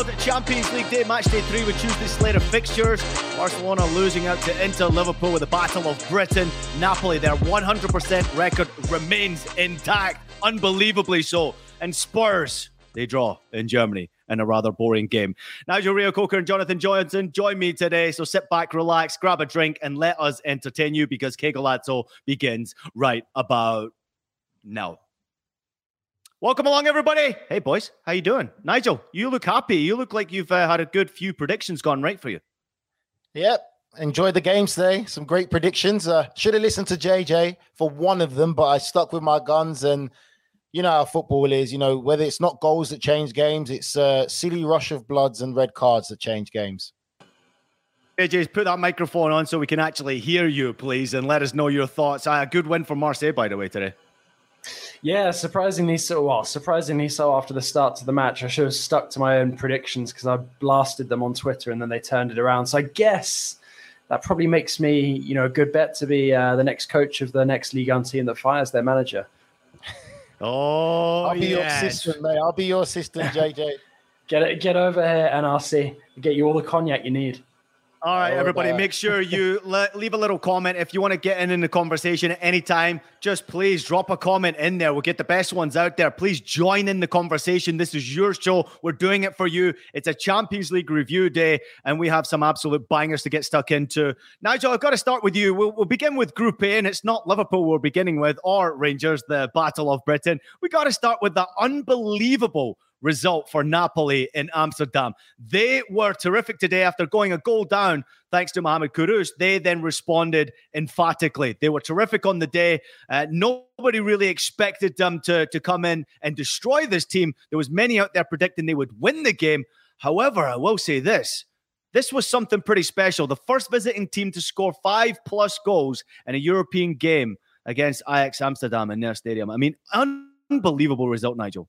Wild Champions League day, match day three with Tuesday slate of fixtures. Barcelona losing out to Inter, Liverpool with the Battle of Britain. Napoli, their 100% record remains intact, unbelievably so. And Spurs, they draw in Germany in a rather boring game. Nigel Reo-Coker and Jonathan Johnson join me today. So sit back, relax, grab a drink, and let us entertain you because Kegelazzo begins right about now. Welcome along, everybody. Hey, boys, how you doing? Nigel, you look happy. You look like you've uh, had a good few predictions gone right for you. Yep. Enjoyed the games today. Some great predictions. Uh, should have listened to JJ for one of them, but I stuck with my guns. And you know how football is. You know whether it's not goals that change games, it's a silly rush of bloods and red cards that change games. AJ, put that microphone on so we can actually hear you, please, and let us know your thoughts. Uh, a good win for Marseille, by the way, today. Yeah, surprisingly so. Well, surprisingly so. After the start to the match, I should have stuck to my own predictions because I blasted them on Twitter and then they turned it around. So I guess that probably makes me, you know, a good bet to be uh, the next coach of the next Ligue 1 team that fires their manager. Oh, I'll be your assistant, mate. I'll be your assistant, JJ. Get it, get over here, NRC. Get you all the cognac you need. All right, everybody, make sure you le- leave a little comment. If you want to get in in the conversation at any time, just please drop a comment in there. We'll get the best ones out there. Please join in the conversation. This is your show. We're doing it for you. It's a Champions League review day, and we have some absolute bangers to get stuck into. Nigel, I've got to start with you. We'll, we'll begin with Group A, and it's not Liverpool we're beginning with or Rangers, the Battle of Britain. We got to start with the unbelievable result for Napoli in Amsterdam. They were terrific today after going a goal down thanks to Mohamed Kudus. They then responded emphatically. They were terrific on the day. Uh, nobody really expected them to, to come in and destroy this team. There was many out there predicting they would win the game. However, I will say this. This was something pretty special. The first visiting team to score five plus goals in a European game against Ajax Amsterdam in their stadium. I mean, unbelievable result, Nigel.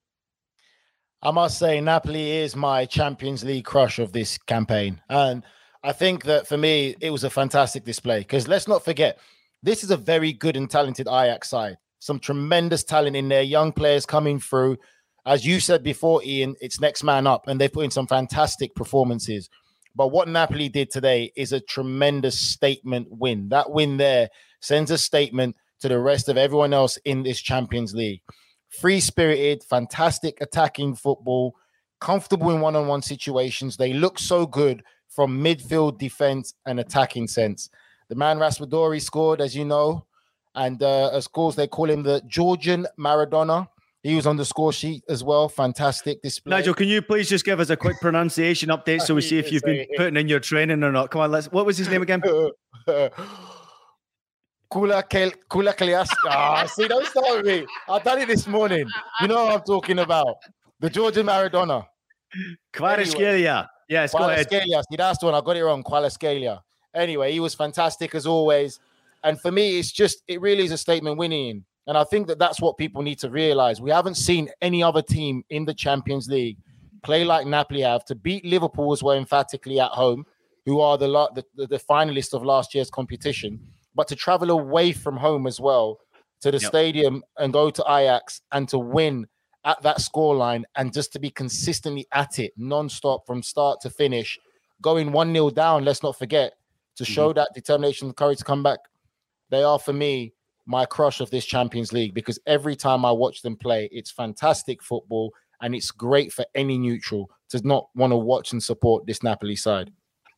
I must say, Napoli is my Champions League crush of this campaign. And I think that for me, it was a fantastic display because let's not forget, this is a very good and talented Ajax side. Some tremendous talent in there, young players coming through. As you said before, Ian, it's next man up, and they've put in some fantastic performances. But what Napoli did today is a tremendous statement win. That win there sends a statement to the rest of everyone else in this Champions League free spirited, fantastic attacking football, comfortable in one on one situations. They look so good from midfield, defense, and attacking sense. The man Raspadori scored, as you know, and uh, as course they call him the Georgian Maradona. He was on the score sheet as well. Fantastic display. Nigel, can you please just give us a quick pronunciation update so we see if you've been putting in your training or not? Come on, let's. What was his name again? Kula Kel Kula Kalias. Ah, see, don't start with me. I've done it this morning. You know what I'm talking about. The Georgian Maradona. Kvaratskhelia. Yes, go ahead. Kvaratskhelia. See, that's the one. I got it wrong. Kvaratskhelia. Anyway, he was fantastic as always. And for me, it's just, it really is a statement winning. And I think that that's what people need to realize. We haven't seen any other team in the Champions League play like Napoli have to beat Liverpool as well, emphatically at home, who are the, the, the, the finalists of last year's competition, but to travel away from home as well to the Yep. stadium and go to Ajax and to win at that scoreline and just to be consistently at it non-stop from start to finish, going 1-0 down, let's not forget, to mm-hmm. show that determination and courage to come back. They are for me my crush of this Champions League because every time I watch them play, it's fantastic football and it's great for any neutral to not want to watch and support this Napoli side.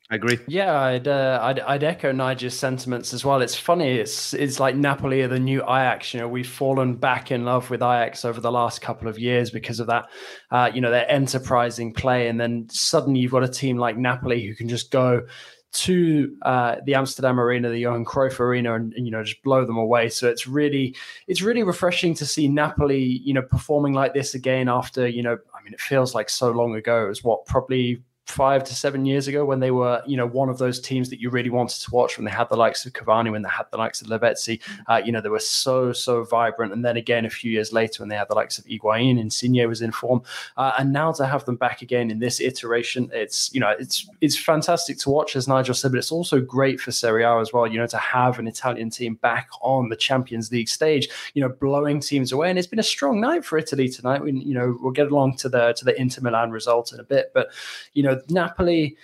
I agree. Yeah, I'd, uh, I'd I'd echo Nigel's sentiments as well. It's funny. It's it's like Napoli are the new Ajax. You know, we've fallen back in love with Ajax over the last couple of years because of that. Uh, you know, their enterprising play, and then suddenly you've got a team like Napoli who can just go to uh, the Amsterdam Arena, the Johan Cruyff Arena, and, and, you know just blow them away. So it's really it's really refreshing to see Napoli, you know, performing like this again after you know, I mean, it feels like so long ago. It was what probably five to seven years ago when they were, you know, one of those teams that you really wanted to watch when they had the likes of Cavani, when they had the likes of Lavezzi. Uh, you know, they were so, so vibrant. And then again, a few years later, when they had the likes of Higuain, Insigne was in form. Uh, and now to have them back again in this iteration, it's, you know, it's it's fantastic to watch, as Nigel said, but it's also great for Serie A as well, you know, to have an Italian team back on the Champions League stage, you know, blowing teams away. And it's been a strong night for Italy tonight. We, you know, we'll get along to the to the Inter Milan result in a bit, but you know, Napoli,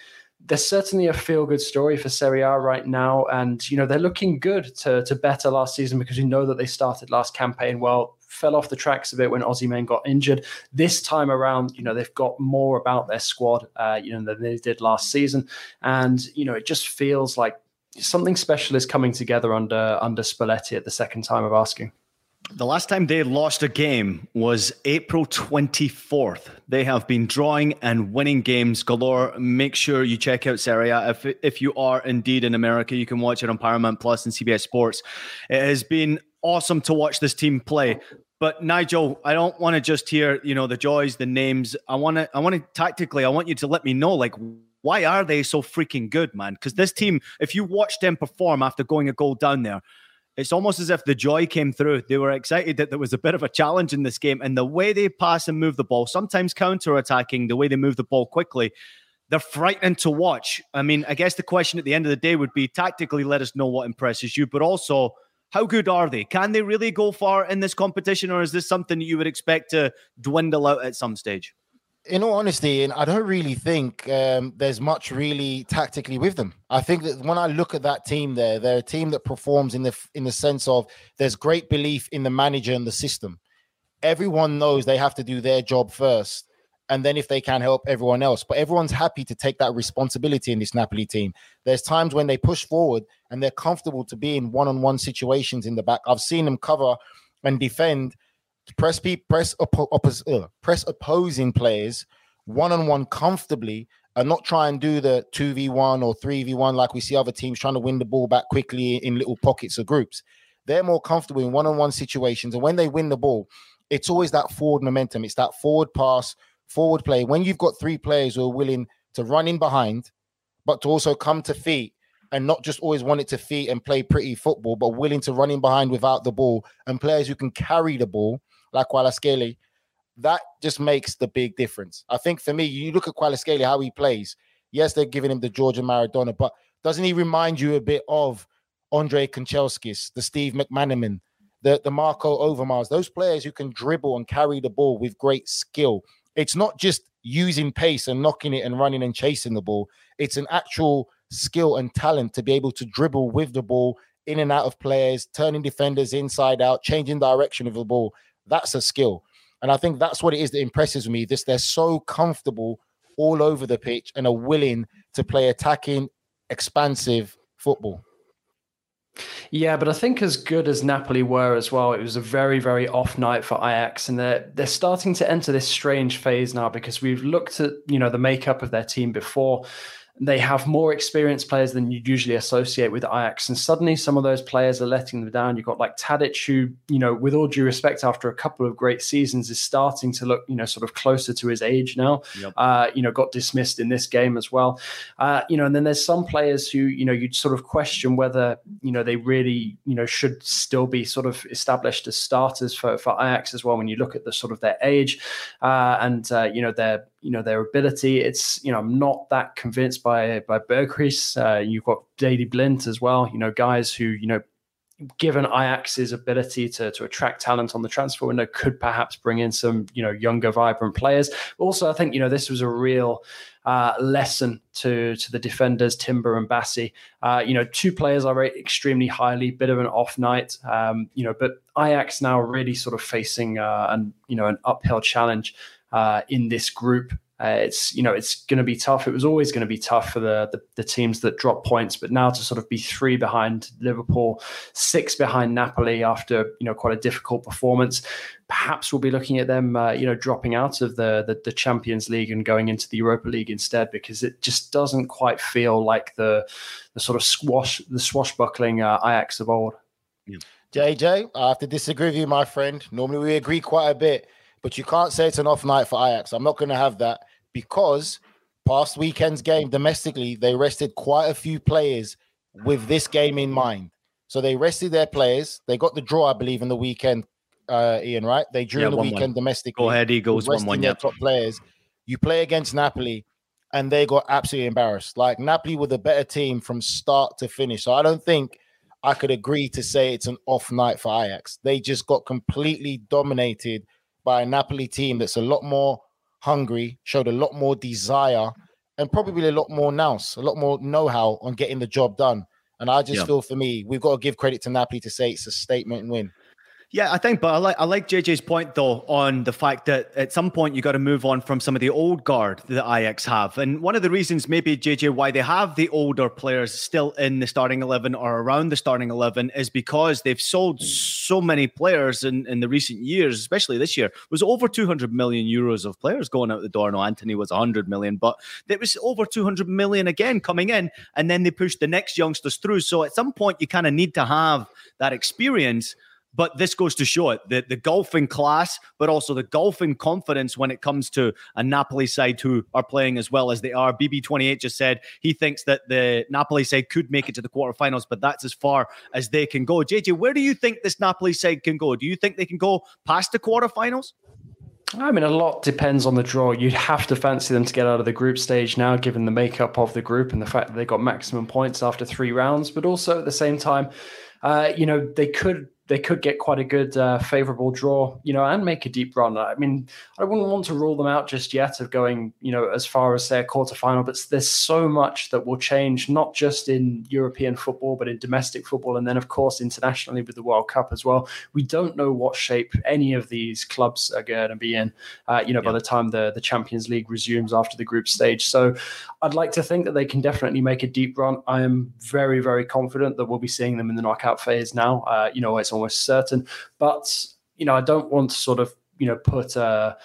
there's certainly a feel good story for Serie A right now. And, you know, they're looking good to, to better last season because we know that they started last campaign well, fell off the tracks a bit when Osimhen got injured. This time around, you know, they've got more about their squad, uh, you know, than they did last season. And, you know, it just feels like something special is coming together under under Spalletti at the second time of asking. The last time they lost a game was April 24th. They have been drawing and winning games galore. Make sure you check out Serie A. If, if you are indeed in America, you can watch it on Paramount Plus and CBS Sports. It has been awesome to watch this team play. But Nigel, I don't want to just hear, you know, the joys, the names. I want to, I want to tactically, I want you to let me know, like, why are they so freaking good, man? Because this team, if you watch them perform after going a goal down there, it's almost as if the joy came through. They were excited that there was a bit of a challenge in this game. And the way they pass and move the ball, sometimes counter attacking, the way they move the ball quickly, they're frightening to watch. I mean, I guess the question at the end of the day would be tactically, let us know what impresses you, but also, how good are they? Can they really go far in this competition, or is this something you would expect to dwindle out at some stage? In all honesty, and I don't really think um, there's much really tactically with them. I think that when I look at that team, there, they're a team that performs in the in the sense of there's great belief in the manager and the system. Everyone knows they have to do their job first, and then if they can help everyone else. But everyone's happy to take that responsibility in this Napoli team. There's times when they push forward and they're comfortable to be in one-on-one situations in the back. I've seen them cover and defend press press oppos, uh, press opposing players one on one comfortably and not try and do the 2v1 or 3v1 like we see other teams trying to win the ball back quickly in little pockets or groups. They're more comfortable in one on one situations. And when they win the ball, it's always that forward momentum. It's that forward pass, forward play. When you've got three players who are willing to run in behind, but to also come to feet and not just always want it to feet and play pretty football, but willing to run in behind without the ball and players who can carry the ball like Kvaratskhelia, that just makes the big difference. I think for me, you look at Kvaratskhelia, how he plays. Yes, they're giving him the Georgia Maradona, but doesn't he remind you a bit of Andre Kanchelskis, the Steve McManaman, the, the Marco Overmars, those players who can dribble and carry the ball with great skill. It's not just using pace and knocking it and running and chasing the ball. It's an actual skill and talent to be able to dribble with the ball in and out of players, turning defenders inside out, changing direction of the ball. That's a skill. And I think that's what it is that impresses me. This they're so comfortable all over the pitch and are willing to play attacking, expansive football. Yeah, but I think as good as Napoli were as well, it was a very, very off night for Ajax, and they're they're starting to enter this strange phase now because we've looked at you know the makeup of their team before they have more experienced players than you usually associate with Ajax. And suddenly some of those players are letting them down. You've got like Tadic, who, you know, with all due respect, after a couple of great seasons, is starting to look, you know, sort of closer to his age now. Yep. Uh, you know, got dismissed in this game as well. Uh, you know, and then there's some players who, you know, you'd sort of question whether, you know, they really, you know, should still be sort of established as starters for, for Ajax as well when you look at the sort of their age uh, and, uh, you know, their you know their ability. It's you know I'm not that convinced by by Berghuis. Uh, you've got Daley Blind as well. You know guys who you know given Ajax's ability to, to attract talent on the transfer window, could perhaps bring in some, you know, younger, vibrant players. Also, I think, you know, this was a real uh, lesson to to the defenders, Timber and Bassey. Uh, you know, two players I rate extremely highly, bit of an off night, um, you know, but Ajax now really sort of facing uh, an, you know, an uphill challenge uh, in this group. Uh, it's you know it's going to be tough. It was always going to be tough for the, the, the teams that drop points, but now to sort of be three behind Liverpool, six behind Napoli after you know quite a difficult performance. Perhaps we'll be looking at them, uh, you know, dropping out of the, the, the Champions League and going into the Europa League instead, because it just doesn't quite feel like the the sort of squash the swashbuckling uh, Ajax of old. Yeah. JJ, I have to disagree with you, my friend. Normally we agree quite a bit, but you can't say it's an off night for Ajax. I'm not going to have that because past weekend's game domestically, they rested quite a few players with this game in mind. So they rested their players. They got the draw, I believe, in the weekend, uh, Ian, right? They drew yeah, in the one, weekend one. domestically. Go ahead, Eagles, one one. Yeah, top players. You play against Napoli, and they got absolutely embarrassed. Like Napoli were the better team from start to finish. So I don't think I could agree to say it's an off night for Ajax. They just got completely dominated by a Napoli team that's a lot more hungry, showed a lot more desire, and probably a lot more nous, a lot more know-how on getting the job done. And I just yeah. feel for me, we've got to give credit to Napoli to say it's a statement win. Yeah, I think, but I like I like JJ's point though on the fact that at some point you got to move on from some of the old guard that Ajax have, and one of the reasons maybe JJ why they have the older players still in the starting eleven or around the starting eleven is because they've sold so many players in in the recent years, especially this year, it was over two hundred million euros of players going out the door. No, Antony was hundred million, but it was over two hundred million again coming in, and then they pushed the next youngsters through. So at some point you kind of need to have that experience but this goes to show it the, the golfing class, but also the golfing confidence when it comes to a Napoli side who are playing as well as they are. BB28 just said he thinks that the Napoli side could make it to the quarterfinals, but that's as far as they can go. JJ, where do you think this Napoli side can go? Do you think they can go past the quarterfinals? I mean, a lot depends on the draw. You'd have to fancy them to get out of the group stage now, given the makeup of the group and the fact that they got maximum points after three rounds. But also at the same time, uh, you know, they could they could get quite a good uh, favorable draw, you know, and make a deep run. I mean, I wouldn't want to rule them out just yet of going, you know, as far as say a quarterfinal. But there's so much that will change, not just in European football, but in domestic football, and then of course internationally with the World Cup as well. We don't know what shape any of these clubs are going to be in, uh, you know, yeah. by the time the the Champions League resumes after the group stage. So, I'd like to think that they can definitely make a deep run. I am very, very confident that we'll be seeing them in the knockout phase now. Uh, you know, it's almost certain. But you know, I don't want to sort of you know put a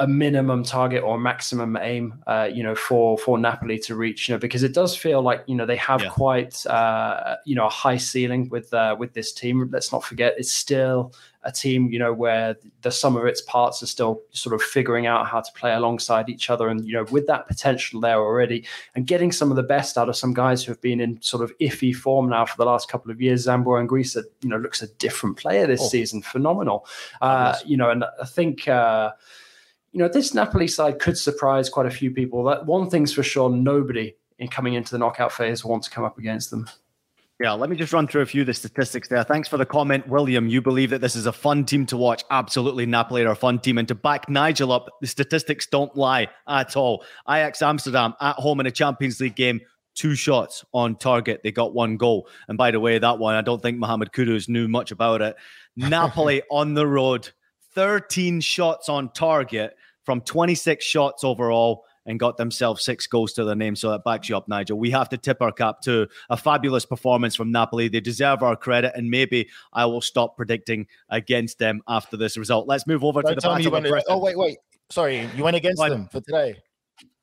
a minimum target or maximum aim, uh, you know, for for Napoli to reach, you know, because it does feel like you know they have yeah. quite uh, you know a high ceiling with uh, with this team. Let's not forget, it's still a team, you know, where the sum of its parts are still sort of figuring out how to play alongside each other. And, you know, with that potential there already and getting some of the best out of some guys who have been in sort of iffy form now for the last couple of years, Zambo Anguissa, you know, looks a different player this oh. season. Phenomenal. Uh, you know, and I think, uh, you know, this Napoli side could surprise quite a few people. That one thing's for sure, nobody in coming into the knockout phase wants to come up against them. Yeah, let me just run through a few of the statistics there. Thanks for the comment, William. You believe that this is a fun team to watch. Absolutely, Napoli are a fun team. And to back Nigel up, the statistics don't lie at all. Ajax Amsterdam at home in a Champions League game, two shots on target. They got one goal. And by the way, that one, I don't think Mohamed Kudus knew much about it. Napoli on the road, 13 shots on target from 26 shots overall and got themselves six goals to their name. So that backs you up, Nigel. We have to tip our cap to a fabulous performance from Napoli. They deserve our credit, and maybe I will stop predicting against them after this result. Let's move over Don't to the battle of Oh, wait, wait. Sorry, you went against them for today.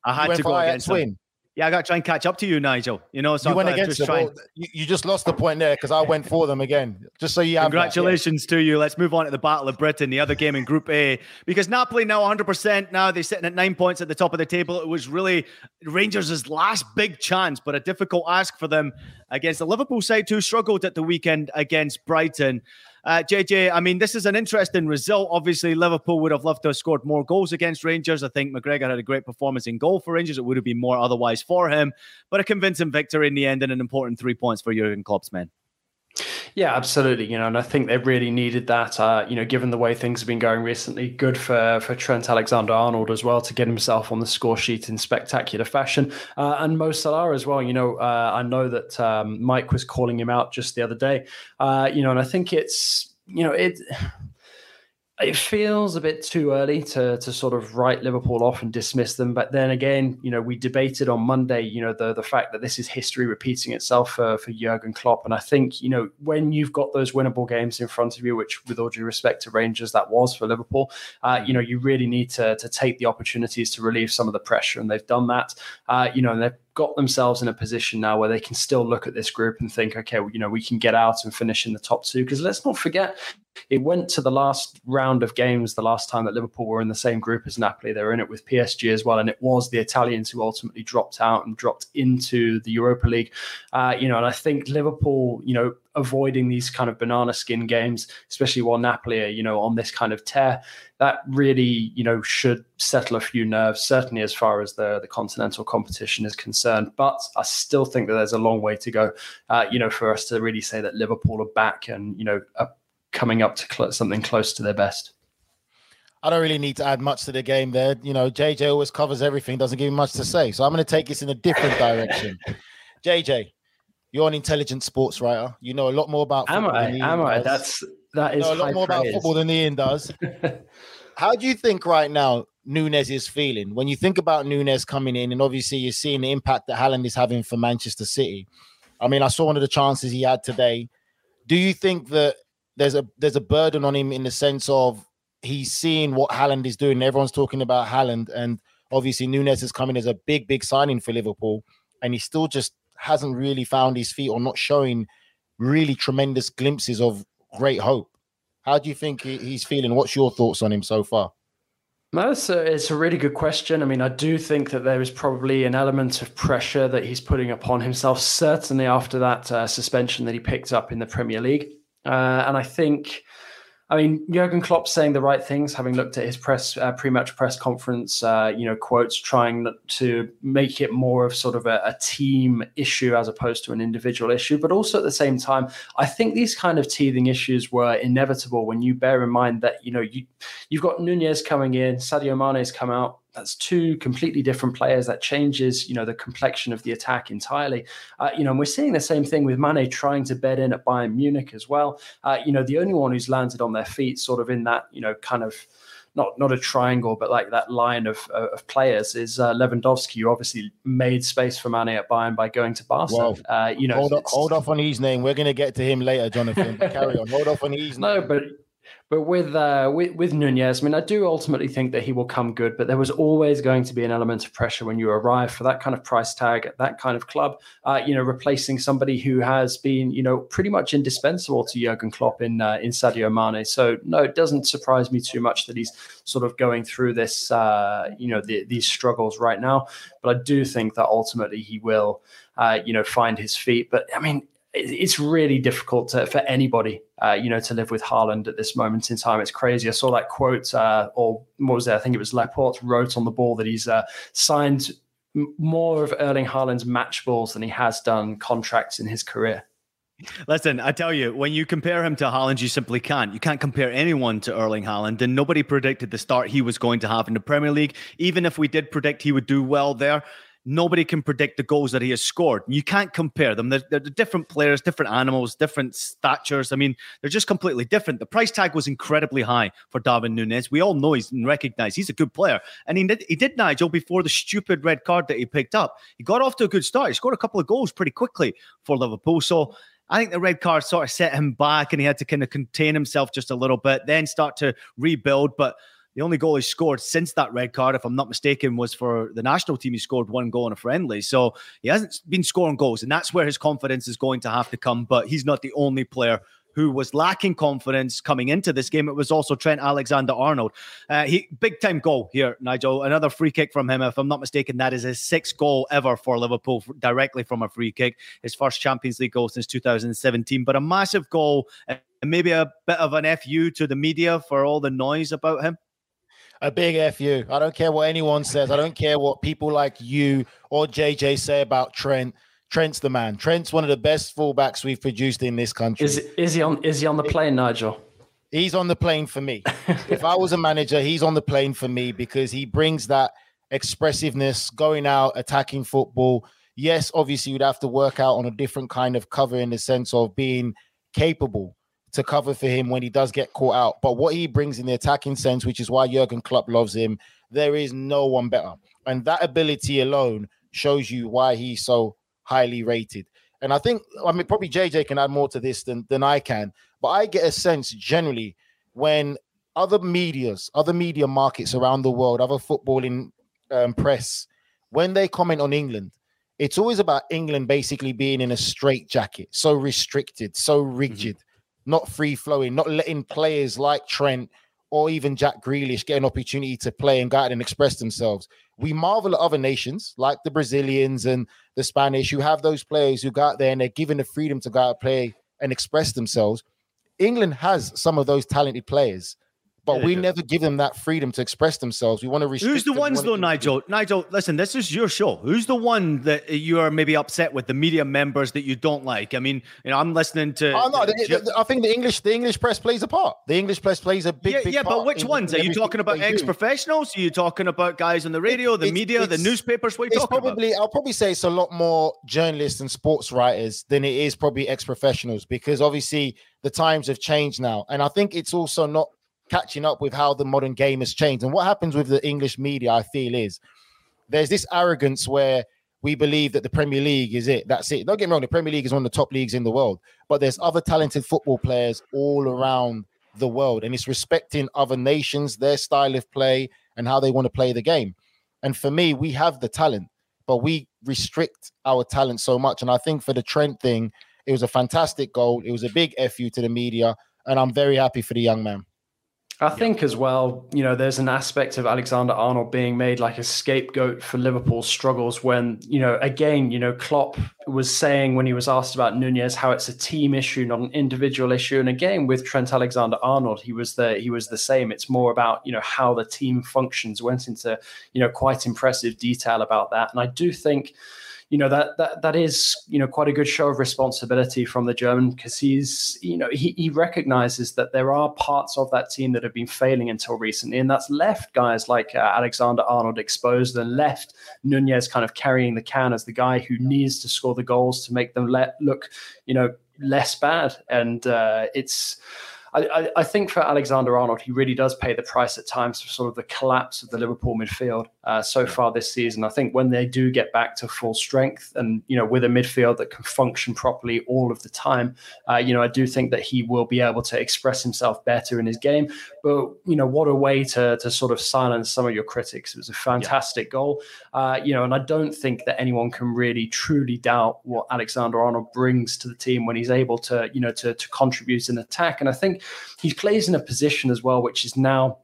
I had to go against them. Yeah, I got to try and catch up to you, Nigel. You know, so you went against them. Well, you, you, just lost the point there because I went for them again. Just so you have. Congratulations that, yeah. to you. Let's move on to the Battle of Britain, the other game in Group A, because Napoli now 100%. Now they're sitting at nine points at the top of the table. It was really Rangers' last big chance, but a difficult ask for them against the Liverpool side who struggled at the weekend against Brighton. Uh, JJ, I mean, this is an interesting result. Obviously, Liverpool would have loved to have scored more goals against Rangers. I think McGregor had a great performance in goal for Rangers. It would have been more otherwise for him, but a convincing victory in the end and an important three points for Jurgen Klopp's men. Yeah, absolutely. You know, and I think they really needed that. Uh, you know, given the way things have been going recently, good for for Trent Alexander Arnold as well to get himself on the score sheet in spectacular fashion, uh, and Mo Salah as well. You know, uh, I know that um, Mike was calling him out just the other day. Uh, you know, and I think it's you know it it feels a bit too early to to sort of write Liverpool off and dismiss them. But then again, you know, we debated on Monday, you know, the the fact that this is history repeating itself for, for Jurgen Klopp. And I think, you know, when you've got those winnable games in front of you, which with all due respect to Rangers, that was for Liverpool, uh, you know, you really need to to take the opportunities to relieve some of the pressure. And they've done that. Uh, you know, and they've got themselves in a position now where they can still look at this group and think, okay, well, you know, we can get out and finish in the top two. Because let's not forget, it went to the last round of games the last time that Liverpool were in the same group as Napoli. They were in it with PSG as well, and it was the Italians who ultimately dropped out and dropped into the Europa League. Uh, you know, and I think Liverpool, you know, avoiding these kind of banana skin games, especially while Napoli are, you know, on this kind of tear, that really, you know, should settle a few nerves, certainly as far as the, the continental competition is concerned. But I still think that there's a long way to go, uh, you know, for us to really say that Liverpool are back and, you know, are coming up to cl- something close to their best. I don't really need to add much to the game there. You know, JJ always covers everything, doesn't give me much to say. So I'm going to take this in a different direction. JJ, you're an intelligent sports writer. You know a lot more about football. Am I? Am I? That's that is you know a lot more praise. about football than Ian does. How do you think right now Nunez is feeling when you think about Nunez coming in, and obviously you're seeing the impact that Haaland is having for Manchester City? I mean, I saw one of the chances he had today. Do you think that there's a there's a burden on him in the sense of he's seeing what Haaland is doing? Everyone's talking about Haaland, and obviously Nunez is coming as a big, big signing for Liverpool, and he's still just hasn't really found his feet or not showing really tremendous glimpses of great hope. How do you think he's feeling? What's your thoughts on him so far? No, it's a, it's a really good question. I mean, I do think that there is probably an element of pressure that he's putting upon himself, certainly after that uh, suspension that he picked up in the Premier League. Uh, and I think I mean, Jurgen Klopp saying the right things, having looked at his press uh, pre-match press conference, uh, you know, quotes, trying to make it more of sort of a, a, team issue as opposed to an individual issue. But also at the same time, I think these kind of teething issues were inevitable when you bear in mind that you know you you've got Nunez coming in, Sadio Mane's come out, that's two completely different players. That changes, you know, the complexion of the attack entirely. Uh, you know, and we're seeing the same thing with Mane trying to bed in at Bayern Munich as well. Uh, you know, the only one who's landed on their feet, sort of in that, you know, kind of not not a triangle, but like that line of of players is uh, Lewandowski, who obviously made space for Mane at Bayern by going to Barca. Uh, you know, hold, up, hold off on his name. We're going to get to him later, Jonathan. carry on. Hold off on his. Name. No, but but with, uh, with with Nunez, I mean, I do ultimately think that he will come good. But there was always going to be an element of pressure when you arrive for that kind of price tag at that kind of club. Uh, you know, replacing somebody who has been, you know, pretty much indispensable to Jurgen Klopp in uh, in Sadio Mane. So no, it doesn't surprise me too much that he's sort of going through this, uh, you know, the, these struggles right now. But I do think that ultimately he will, uh, you know, find his feet. But I mean, it's really difficult to, for anybody, uh, you know, to live with Haaland at this moment in time. It's crazy. I saw that quote, uh, or what was it? I think it was Laporte wrote on the ball that he's uh, signed more of Erling Haaland's match balls than he has done contracts in his career. Listen, I tell you, when you compare him to Haaland, you simply can't. You can't compare anyone to Erling Haaland, and nobody predicted the start he was going to have in the Premier League. Even if we did predict he would do well there, nobody can predict the goals that he has scored. You can't compare them. They're, they're, different players, different animals, different statures. I mean, they're just completely different. The price tag was incredibly high for Darwin Nunez. We all know he's and recognize he's a good player. And he did, he did, Nigel, before the stupid red card that he picked up. He got off to a good start. He scored a couple of goals pretty quickly for Liverpool. So I think the red card sort of set him back and he had to kind of contain himself just a little bit, then start to rebuild. But the only goal he scored since that red card, if I'm not mistaken, was for the national team. He scored one goal in a friendly. So he hasn't been scoring goals, and that's where his confidence is going to have to come. But he's not the only player who was lacking confidence coming into this game. It was also Trent Alexander Arnold. Uh, he big time goal here, Nigel. Another free kick from him. If I'm not mistaken, that is his sixth goal ever for Liverpool directly from a free kick. His first Champions League goal since 2017. But a massive goal and maybe a bit of an fu to the media for all the noise about him a big fu. I don't care what anyone says. I don't care what people like you or JJ say about Trent. Trent's the man. Trent's one of the best fullbacks we've produced in this country. Is is he on? Is he on the plane, Nigel? He's on the plane for me. if I was a manager, he's on the plane for me because he brings that expressiveness, going out, attacking football. Yes, obviously you'd have to work out on a different kind of cover in the sense of being capable to cover for him when he does get caught out. But what he brings in the attacking sense, which is why Jurgen Klopp loves him, there is no one better. And that ability alone shows you why he's so highly rated. And I think, I mean, probably JJ can add more to this than, than I can, but I get a sense generally when other medias, other media markets around the world, other footballing um, press, when they comment on England, it's always about England basically being in a straight jacket, so restricted, so mm-hmm. rigid, mm-hmm. Not free flowing, not letting players like Trent or even Jack Grealish get an opportunity to play and go out and express themselves. We marvel at other nations like the Brazilians and the Spanish who have those players who go out there and they're given the freedom to go out and play and express themselves. England has some of those talented players but we never give them that freedom to express themselves. We want to restrict. Who's the ones though, Nigel? Nigel, listen, this is your show. Who's the one that you are maybe upset with? The media members that you don't like. I mean, you know, I'm listening to. Oh no, the, I think the English, the English press plays a part. The English press plays a big, yeah, big yeah. but which ones are you talking about? Ex-professionals? Are you talking about guys on the radio, the media, the newspapers? What are you talking probably, about? I'll probably say it's a lot more journalists and sports writers than it is probably ex-professionals because obviously the times have changed now, and I think it's also not catching up with how the modern game has changed. And what happens with the English media, I feel, is there's this arrogance where we believe that the Premier League is it. That's it. Don't get me wrong, the Premier League is one of the top leagues in the world, but there's other talented football players all around the world. And it's respecting other nations, their style of play, and how they want to play the game. And for me, we have the talent, but we restrict our talent so much. And I think for the Trent thing, it was a fantastic goal. It was a big FU to the media. And I'm very happy for the young man. I think as well, you know, there's an aspect of Alexander Arnold being made like a scapegoat for Liverpool's struggles when, you know, again, you know, Klopp was saying when he was asked about Nunez how it's a team issue, not an individual issue. And again, with Trent Alexander Arnold, he was the he was the same. It's more about, you know, how the team functions, went into, you know, quite impressive detail about that. And I do think you know that that that is you know quite a good show of responsibility from the German because he's you know he, he recognizes that there are parts of that team that have been failing until recently, and that's left guys like uh, Alexander Arnold exposed and left Nunez kind of carrying the can as the guy who needs to score the goals to make them let look you know less bad, and uh, it's I, I, think for Alexander Arnold, he really does pay the price at times for sort of the collapse of the Liverpool midfield uh, so far this season. I think when they do get back to full strength and, you know, with a midfield that can function properly all of the time, uh, you know, I do think that he will be able to express himself better in his game. But, you know, what a way to, to sort of silence some of your critics. It was a fantastic yeah. goal, uh, you know, and I don't think that anyone can really truly doubt what Alexander Arnold brings to the team when he's able to, you know, to, to contribute in attack. And I think he plays in a position as well, which is now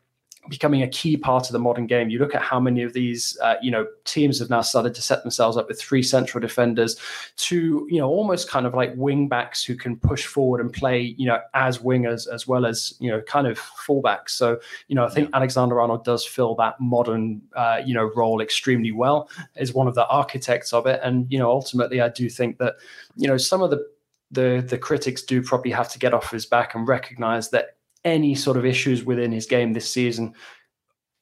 becoming a key part of the modern game. You look at how many of these, uh, you know, teams have now started to set themselves up with three central defenders, to you know, almost kind of like wing backs who can push forward and play, you know, as wingers as well as you know, kind of fullbacks. So you know, I think yeah. Alexander Arnold does fill that modern, uh, you know, role extremely well. Is one of the architects of it, and you know, ultimately, I do think that you know some of the the the critics do probably have to get off his back and recognize that any sort of issues within his game this season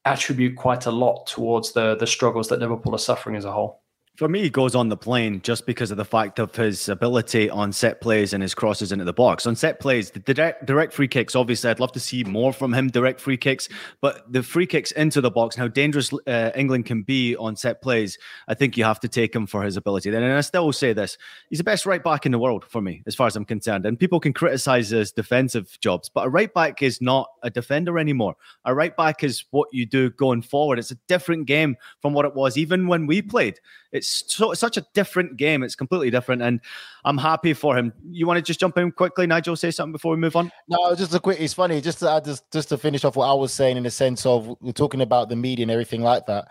attribute quite a lot towards the the struggles that Liverpool are suffering as a whole. For me, he goes on the plane just because of the fact of his ability on set plays and his crosses into the box. On set plays, the direct, direct free kicks, obviously, I'd love to see more from him, direct free kicks, but the free kicks into the box, how dangerous uh, England can be on set plays, I think you have to take him for his ability. And I still will say this he's the best right back in the world for me, as far as I'm concerned. And people can criticize his defensive jobs, but a right back is not a defender anymore. A right back is what you do going forward. It's a different game from what it was even when we played. It's so such a different game. It's completely different, and I'm happy for him. You want to just jump in quickly, Nigel? Say something before we move on. No, just a quick. It's funny. Just to add, just just to finish off what I was saying in the sense of we're talking about the media and everything like that.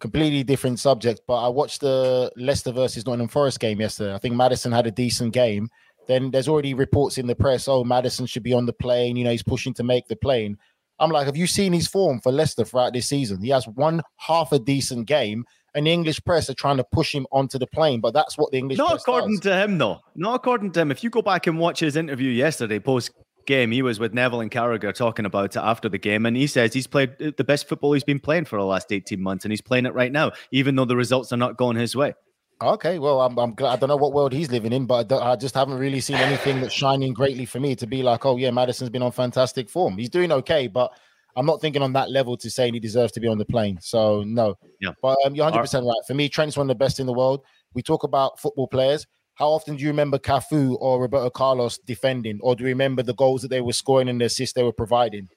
Completely different subject, but I watched the Leicester versus Nottingham Forest game yesterday. I think Maddison had a decent game. Then there's already reports in the press. Oh, Maddison should be on the plane. You know, he's pushing to make the plane. I'm like, have you seen his form for Leicester throughout this season? He has one half a decent game and the English press are trying to push him onto the plane. But that's what the English press. not according does. to him though. Not according to him. If you go back and watch his interview yesterday, post game, he was with Neville and Carragher talking about it after the game, and he says he's played uh, the best football he's been playing for the last eighteen months, and he's playing it right now, even though the results are not going his way. Okay, well, I'm, I'm glad. I don't know what world he's living in, but I, I, just haven't really seen anything that's shining greatly for me to be like, oh yeah, Maddison's been on fantastic form. He's doing okay, but I'm not thinking on that level to say he deserves to be on the plane. So no, yeah. But um, you're 100 percent right. For me, Trent's one of the best in the world. We talk about football players. How often do you remember Cafu or Roberto Carlos defending, or do you remember the goals that they were scoring and the assists they were providing?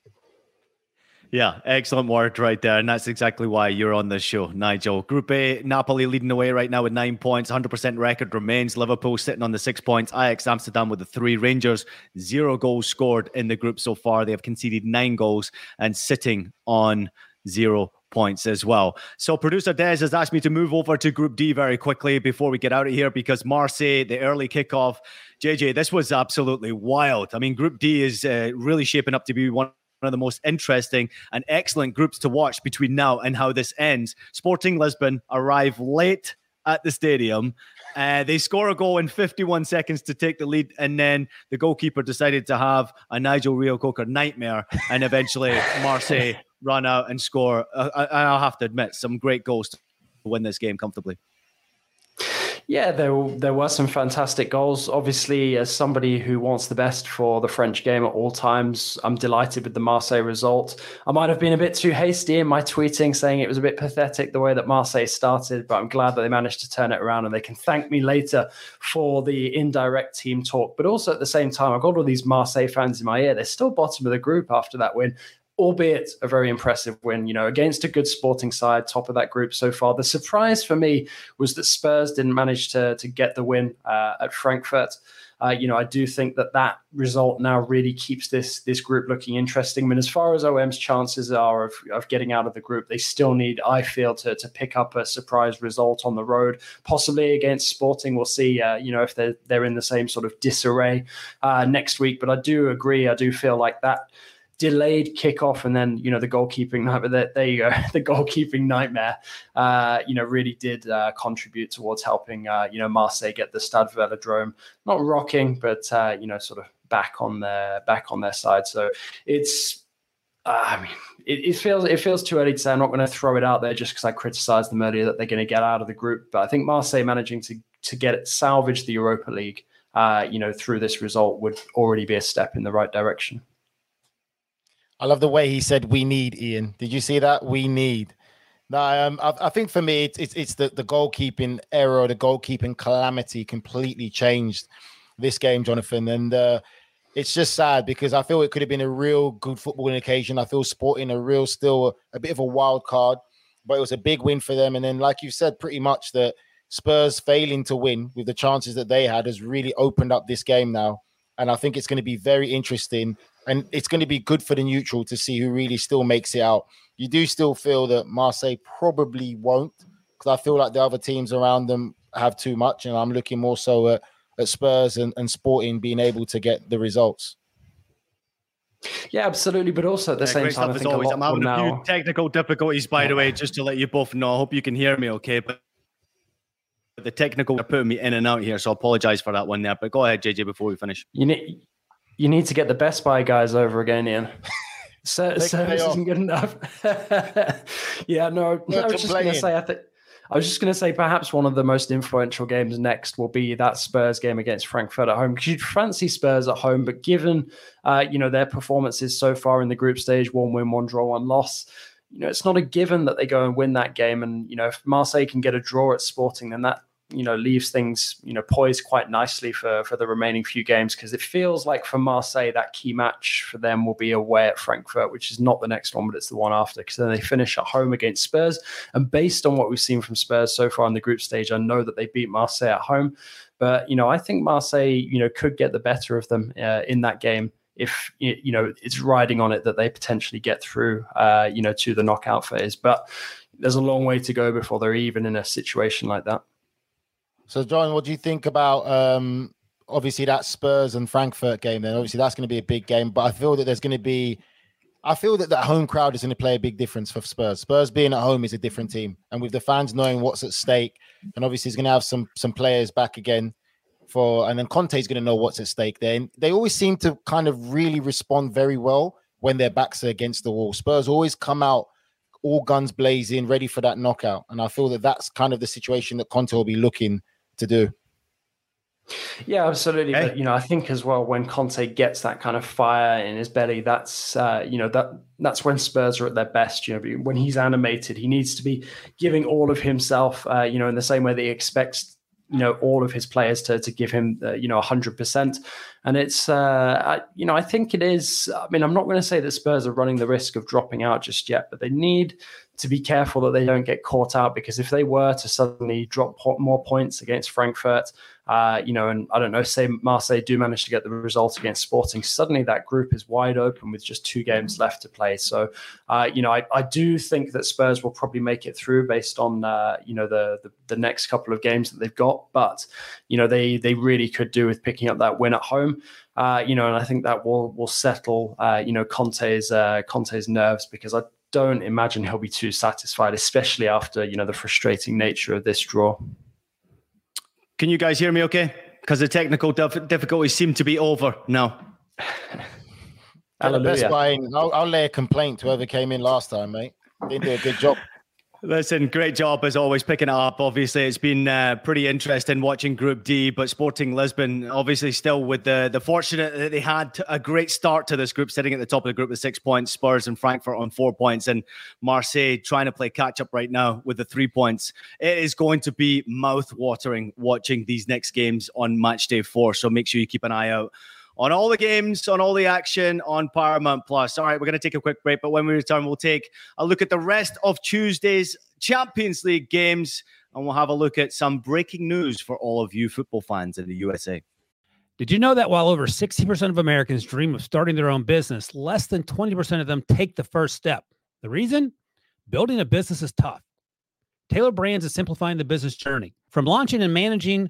Yeah, excellent word right there. And that's exactly why you're on this show, Nigel. Group A, Napoli leading the way right now with nine points. 100% record remains. Liverpool sitting on the six points. Ajax Amsterdam with the three. Rangers, zero goals scored in the group so far. They have conceded nine goals and sitting on zero points as well. So producer Des has asked me to move over to Group D very quickly before we get out of here because Marseille, the early kickoff, JJ, this was absolutely wild. I mean, Group D is uh, really shaping up to be one of the most interesting and excellent groups to watch between now and how this ends. Sporting Lisbon arrive late at the stadium. Uh, they score a goal in 51 seconds to take the lead, and then the goalkeeper decided to have a Nigel Reo-Coker nightmare, and eventually Marseille run out and score. Uh, I'll have to admit, some great goals to win this game comfortably. Yeah, there there were some fantastic goals. Obviously, as somebody who wants the best for the French game at all times, I'm delighted with the Marseille result. I might have been a bit too hasty in my tweeting, saying it was a bit pathetic the way that Marseille started, but I'm glad that they managed to turn it around and they can thank me later for the indirect team talk. But also at the same time, I've got all these Marseille fans in my ear. They're still bottom of the group after that win albeit a very impressive win, you know, against a good sporting side, top of that group so far. The surprise for me was that Spurs didn't manage to, to get the win uh, at Frankfurt. Uh, you know, I do think that that result now really keeps this this group looking interesting. I mean, as far as OM's chances are of, of getting out of the group, they still need, I feel, to, to pick up a surprise result on the road, possibly against Sporting. We'll see, uh, you know, if they're, they're in the same sort of disarray uh, next week. But I do agree. I do feel like that delayed kickoff and then you know the goalkeeping nightmare there you go. The goalkeeping nightmare uh, you know really did uh, contribute towards helping uh, you know Marseille get the Stade Velodrome. Not rocking but uh, you know sort of back on their back on their side. So it's uh, I mean it, it, feels it feels too early to say. I'm not going to throw it out there just because I criticized them earlier that they're going to get out of the group but I think Marseille managing to to get it salvage the Europa League uh, you know through this result would already be a step in the right direction. I love the way he said "we need." Ian, did you see that? We need. No, um, I, I, think for me, it's, it's, it's the the goalkeeping error, the goalkeeping calamity completely changed this game, Jonathan, and uh, it's just sad because I feel it could have been a real good footballing occasion. I feel Sporting a real still a, a bit of a wild card, but it was a big win for them. And then, like you said, pretty much that Spurs failing to win with the chances that they had has really opened up this game now. And I think it's going to be very interesting and it's going to be good for the neutral to see who really still makes it out. You do still feel that Marseille probably won't, because I feel like the other teams around them have too much, and I'm looking more so at, at Spurs and, and Sporting being able to get the results. Yeah, absolutely. But also at the yeah, same time, I think always, I'm having now... a few technical difficulties, by yeah. the way, just to let you both know. I hope you can hear me okay. But the technical are putting me in and out here, so I apologize for that one there. But go ahead, JJ, before we finish. You need you need to get the Best Buy guys over again, Ian. So, service isn't good enough. yeah, no, no I was just going to say, I think. I was just going to say, perhaps one of the most influential games next will be that Spurs game against Frankfurt at home. Because you'd fancy Spurs at home, but given uh, you know their performances so far in the group stage, one win, one draw, one loss, you know it's not a given that they go and win that game. And you know if Marseille can get a draw at Sporting, then that you know leaves things you know poised quite nicely for for the remaining few games because it feels like for Marseille that key match for them will be away at Frankfurt, which is not the next one, but it's the one after because then they finish at home against Spurs. And based on what we've seen from Spurs so far in the group stage, I know that they beat Marseille at home, but you know I think Marseille you know could get the better of them uh, in that game if you know it's riding on it that they potentially get through uh, you know to the knockout phase. But there's a long way to go before they're even in a situation like that so, John, what do you think about um, obviously that Spurs and Frankfurt game? Then, obviously, that's going to be a big game, but I feel that there's going to be, I feel that that home crowd is going to play a big difference for Spurs. Spurs being at home is a different team, and with the fans knowing what's at stake, and obviously, he's going to have some some players back again for, and then Conte's going to know what's at stake. Then they always seem to kind of really respond very well when their backs are against the wall. Spurs always come out all guns blazing, ready for that knockout. And I feel that that's kind of the situation that Conte will be looking to do. Yeah, absolutely. Hey. But you know, I think as well when Conte gets that kind of fire in his belly, that's uh, you know that that's when Spurs are at their best. You know, when he's animated, he needs to be giving all of himself. Uh, you know, in the same way that he expects you know all of his players to to give him uh, you know 100% and it's uh I, you know i think it is i mean i'm not going to say that spurs are running the risk of dropping out just yet but they need to be careful that they don't get caught out because if they were to suddenly drop more points against Frankfurt, uh, you know, and I don't know, say Marseille do manage to get the result against Sporting, suddenly that group is wide open with just two games left to play. So, uh, you know, I, I do think that Spurs will probably make it through based on uh, you know the, the, the next couple of games that they've got, but you know they they really could do with picking up that win at home. Uh, you know, and I think that will will settle, uh, you know, Conte's uh, Conte's nerves because I don't imagine he'll be too satisfied, especially after you know the frustrating nature of this draw. Can you guys hear me? Okay, because the technical dif- difficulties seem to be over now. Hallelujah. Best buying. I'll, I'll lay a complaint to whoever came in last time, mate. Didn't do a good job. Listen, great job as always picking it up. Obviously, it's been uh, pretty interesting watching Group D, but Sporting Lisbon obviously still with the the fortunate that they had a great start to this group, sitting at the top of the group with six points. Spurs and Frankfurt on four points, and Marseille trying to play catch up right now with the three points. It is going to be mouth watering watching these next games on match day four. So make sure you keep an eye out on all the games, on all the action on Paramount Plus. All right, we're going to take a quick break, but when we return, we'll take a look at the rest of Tuesday's Champions League games and we'll have a look at some breaking news for all of you football fans in the USA. Did you know that while over 60% of Americans dream of starting their own business, less than 20% of them take the first step? The reason? Building a business is tough. Tailor Brands is simplifying the business journey. From launching and managing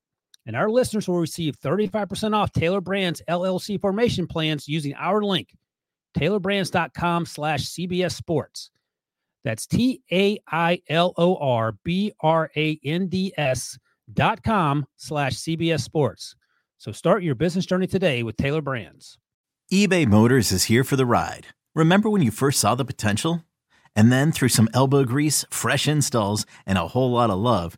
And our listeners will receive 35% off Tailor Brands LLC formation plans using our link, tailorbrands.com slash CBS Sports. That's T A I L O R B R A N D S dot com slash CBS Sports. So start your business journey today with Tailor Brands. eBay Motors is here for the ride. Remember when you first saw the potential? And then through some elbow grease, fresh installs, and a whole lot of love,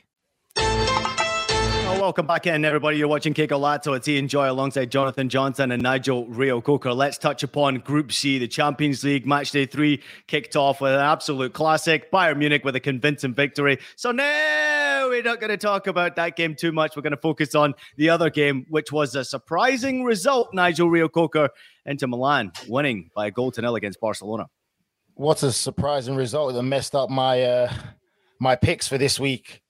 Welcome back in, everybody. You're watching Que Golazo. It's Ian Joy alongside Jonathan Johnson and Nigel Reo-Coker. Let's touch upon Group C. The Champions League match day three kicked off with an absolute classic. Bayern Munich with a convincing victory. So now we're not going to talk about that game too much. We're going to focus on the other game, which was a surprising result, Nigel Reo-Coker, Inter Milan, winning by a goal to nil against Barcelona. What a surprising result that messed up my uh, my picks for this week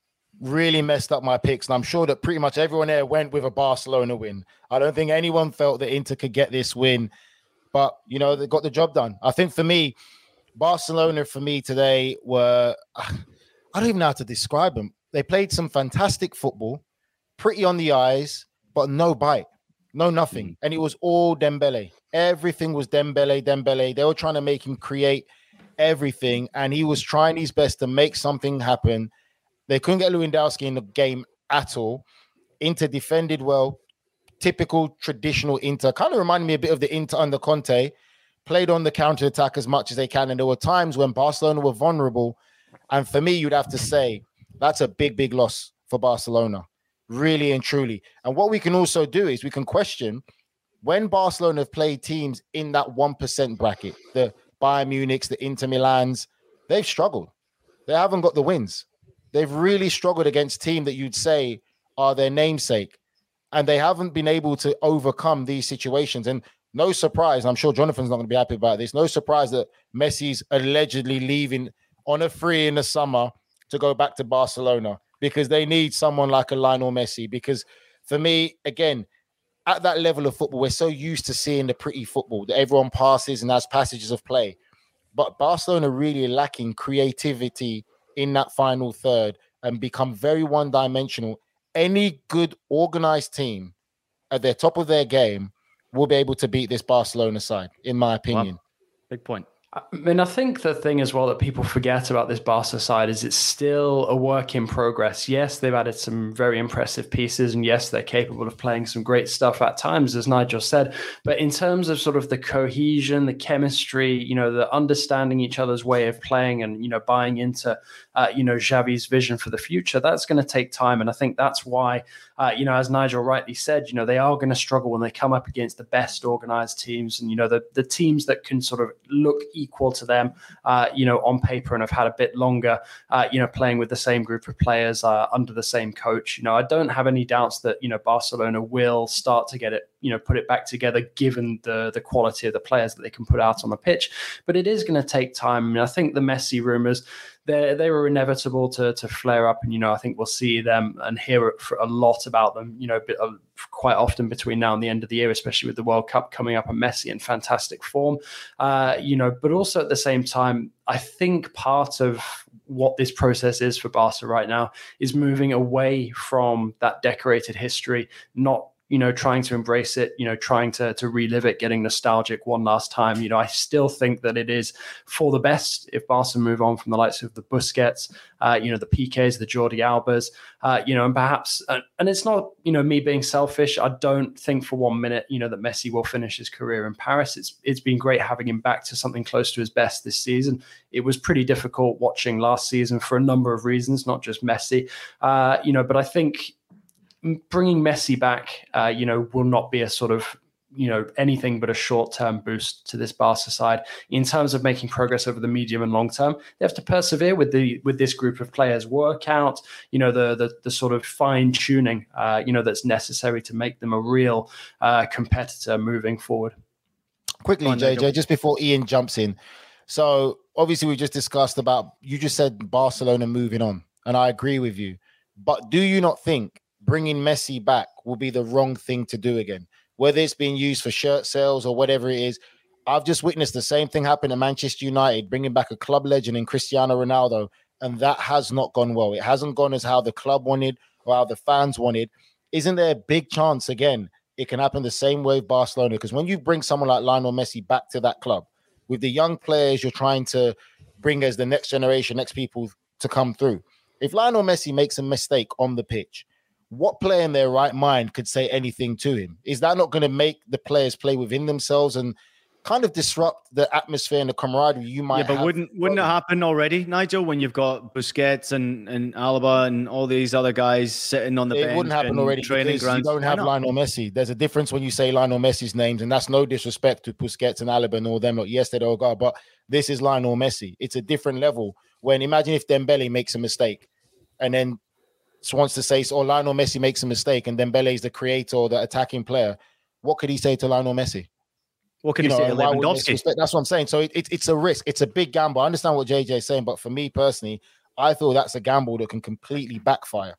really messed up my picks. And I'm sure that pretty much everyone there went with a Barcelona win. I don't think anyone felt that Inter could get this win, but you know, they got the job done. I think for me, Barcelona for me today were I don't even know how to describe them. They played some fantastic football, pretty on the eyes, but no bite, no nothing. Mm. And it was all Dembele. Everything was Dembele, Dembele. They were trying to make him create everything, and he was trying his best to make something happen they couldn't get Lewandowski in the game at all. Inter defended well, typical traditional Inter. Kind of reminded me a bit of the Inter under Conte, played on the counter attack as much as they can. And there were times when Barcelona were vulnerable. And for me, you'd have to say that's a big, big loss for Barcelona, really and truly. And what we can also do is we can question when Barcelona have played teams in that 1% bracket, the Bayern Munich's, the Inter Milans, they've struggled. They haven't got the wins. They've really struggled against team that you'd say are their namesake. And they haven't been able to overcome these situations. And no surprise, I'm sure Jonathan's not going to be happy about this. No surprise that Messi's allegedly leaving on a free in the summer to go back to Barcelona because they need someone like a Lionel Messi. Because for me, again, at that level of football, we're so used to seeing the pretty football that everyone passes and has passages of play. But Barcelona really lacking creativity in that final third and become very one dimensional. Any good organized team at the top of their game will be able to beat this Barcelona side, in my opinion. Wow. Big point. I mean, I think the thing as well that people forget about this Barca side is it's still a work in progress. Yes, they've added some very impressive pieces, and yes, they're capable of playing some great stuff at times, as Nigel said. But in terms of sort of the cohesion, the chemistry, you know, the understanding each other's way of playing, and you know, buying into, uh, you know, Xavi's vision for the future, that's going to take time, and I think that's why uh, you know, as Nigel rightly said, you know, they are going to struggle when they come up against the best organized teams and, you know, the, the teams that can sort of look equal to them, uh, you know, on paper and have had a bit longer, uh, you know, playing with the same group of players uh, under the same coach. You know, I don't have any doubts that, you know, Barcelona will start to get it, you know, put it back together given the, the quality of the players that they can put out on the pitch. But it is going to take time. I mean, I think the Messi rumors, they they were inevitable to to flare up, and you know I think we'll see them and hear a lot about them. You know, uh, quite often between now and the end of the year, especially with the World Cup coming up and Messi in fantastic form. Uh, you know, but also at the same time, I think part of what this process is for Barca right now is moving away from that decorated history, not you know, trying to embrace it, you know, trying to to relive it, getting nostalgic one last time. You know, I still think that it is for the best if Barca move on from the likes of the Busquets, uh, you know, the Piqués, the Jordi Albas, uh, you know, and perhaps, uh, and it's not, you know, me being selfish. I don't think for one minute, you know, that Messi will finish his career in Paris. It's it's been great having him back to something close to his best this season. It was pretty difficult watching last season for a number of reasons, not just Messi, uh, you know, but I think bringing Messi back, uh, you know, will not be a sort of you know anything but a short-term boost to this Barca side in terms of making progress over the medium and long term. They have to persevere with the with this group of players, work out you know the the, the sort of fine tuning uh, you know that's necessary to make them a real uh, competitor moving forward. Quickly, JJ, just before Ian jumps in, so obviously we just discussed about you just said Barcelona moving on, and I agree with you. But do you not think bringing Messi back will be the wrong thing to do again. Whether it's being used for shirt sales or whatever it is, I've just witnessed the same thing happen at Manchester United, bringing back a club legend in Cristiano Ronaldo, and that has not gone well. It hasn't gone as how the club wanted or how the fans wanted. Isn't there a big chance again it can happen the same way with Barcelona? Because when you bring someone like Lionel Messi back to that club with the young players you're trying to bring as the next generation, next people to come through, if Lionel Messi makes a mistake on the pitch, what player in their right mind could say anything to him? Is that not going to make the players play within themselves and kind of disrupt the atmosphere and the camaraderie you might? Yeah, but have? wouldn't wouldn't it happen already, Nigel? When you've got Busquets and and Alaba and all these other guys sitting on the it bench, it wouldn't happen already training grounds. You don't have Lionel Messi. There's a difference when you say Lionel Messi's names, and that's no disrespect to Busquets and Alaba and all them. Yes, they're all go, but this is Lionel Messi. It's a different level. When imagine if Dembele makes a mistake, and then wants to say, "Oh, Lionel Messi makes a mistake," and then Dembele is the creator or the attacking player. What could he say to Lionel Messi? What could you he know, say to Lewandowski? That's what I'm saying. So it, it, it's a risk. It's a big gamble. I understand what JJ is saying, but for me personally, I feel that's a gamble that can completely backfire.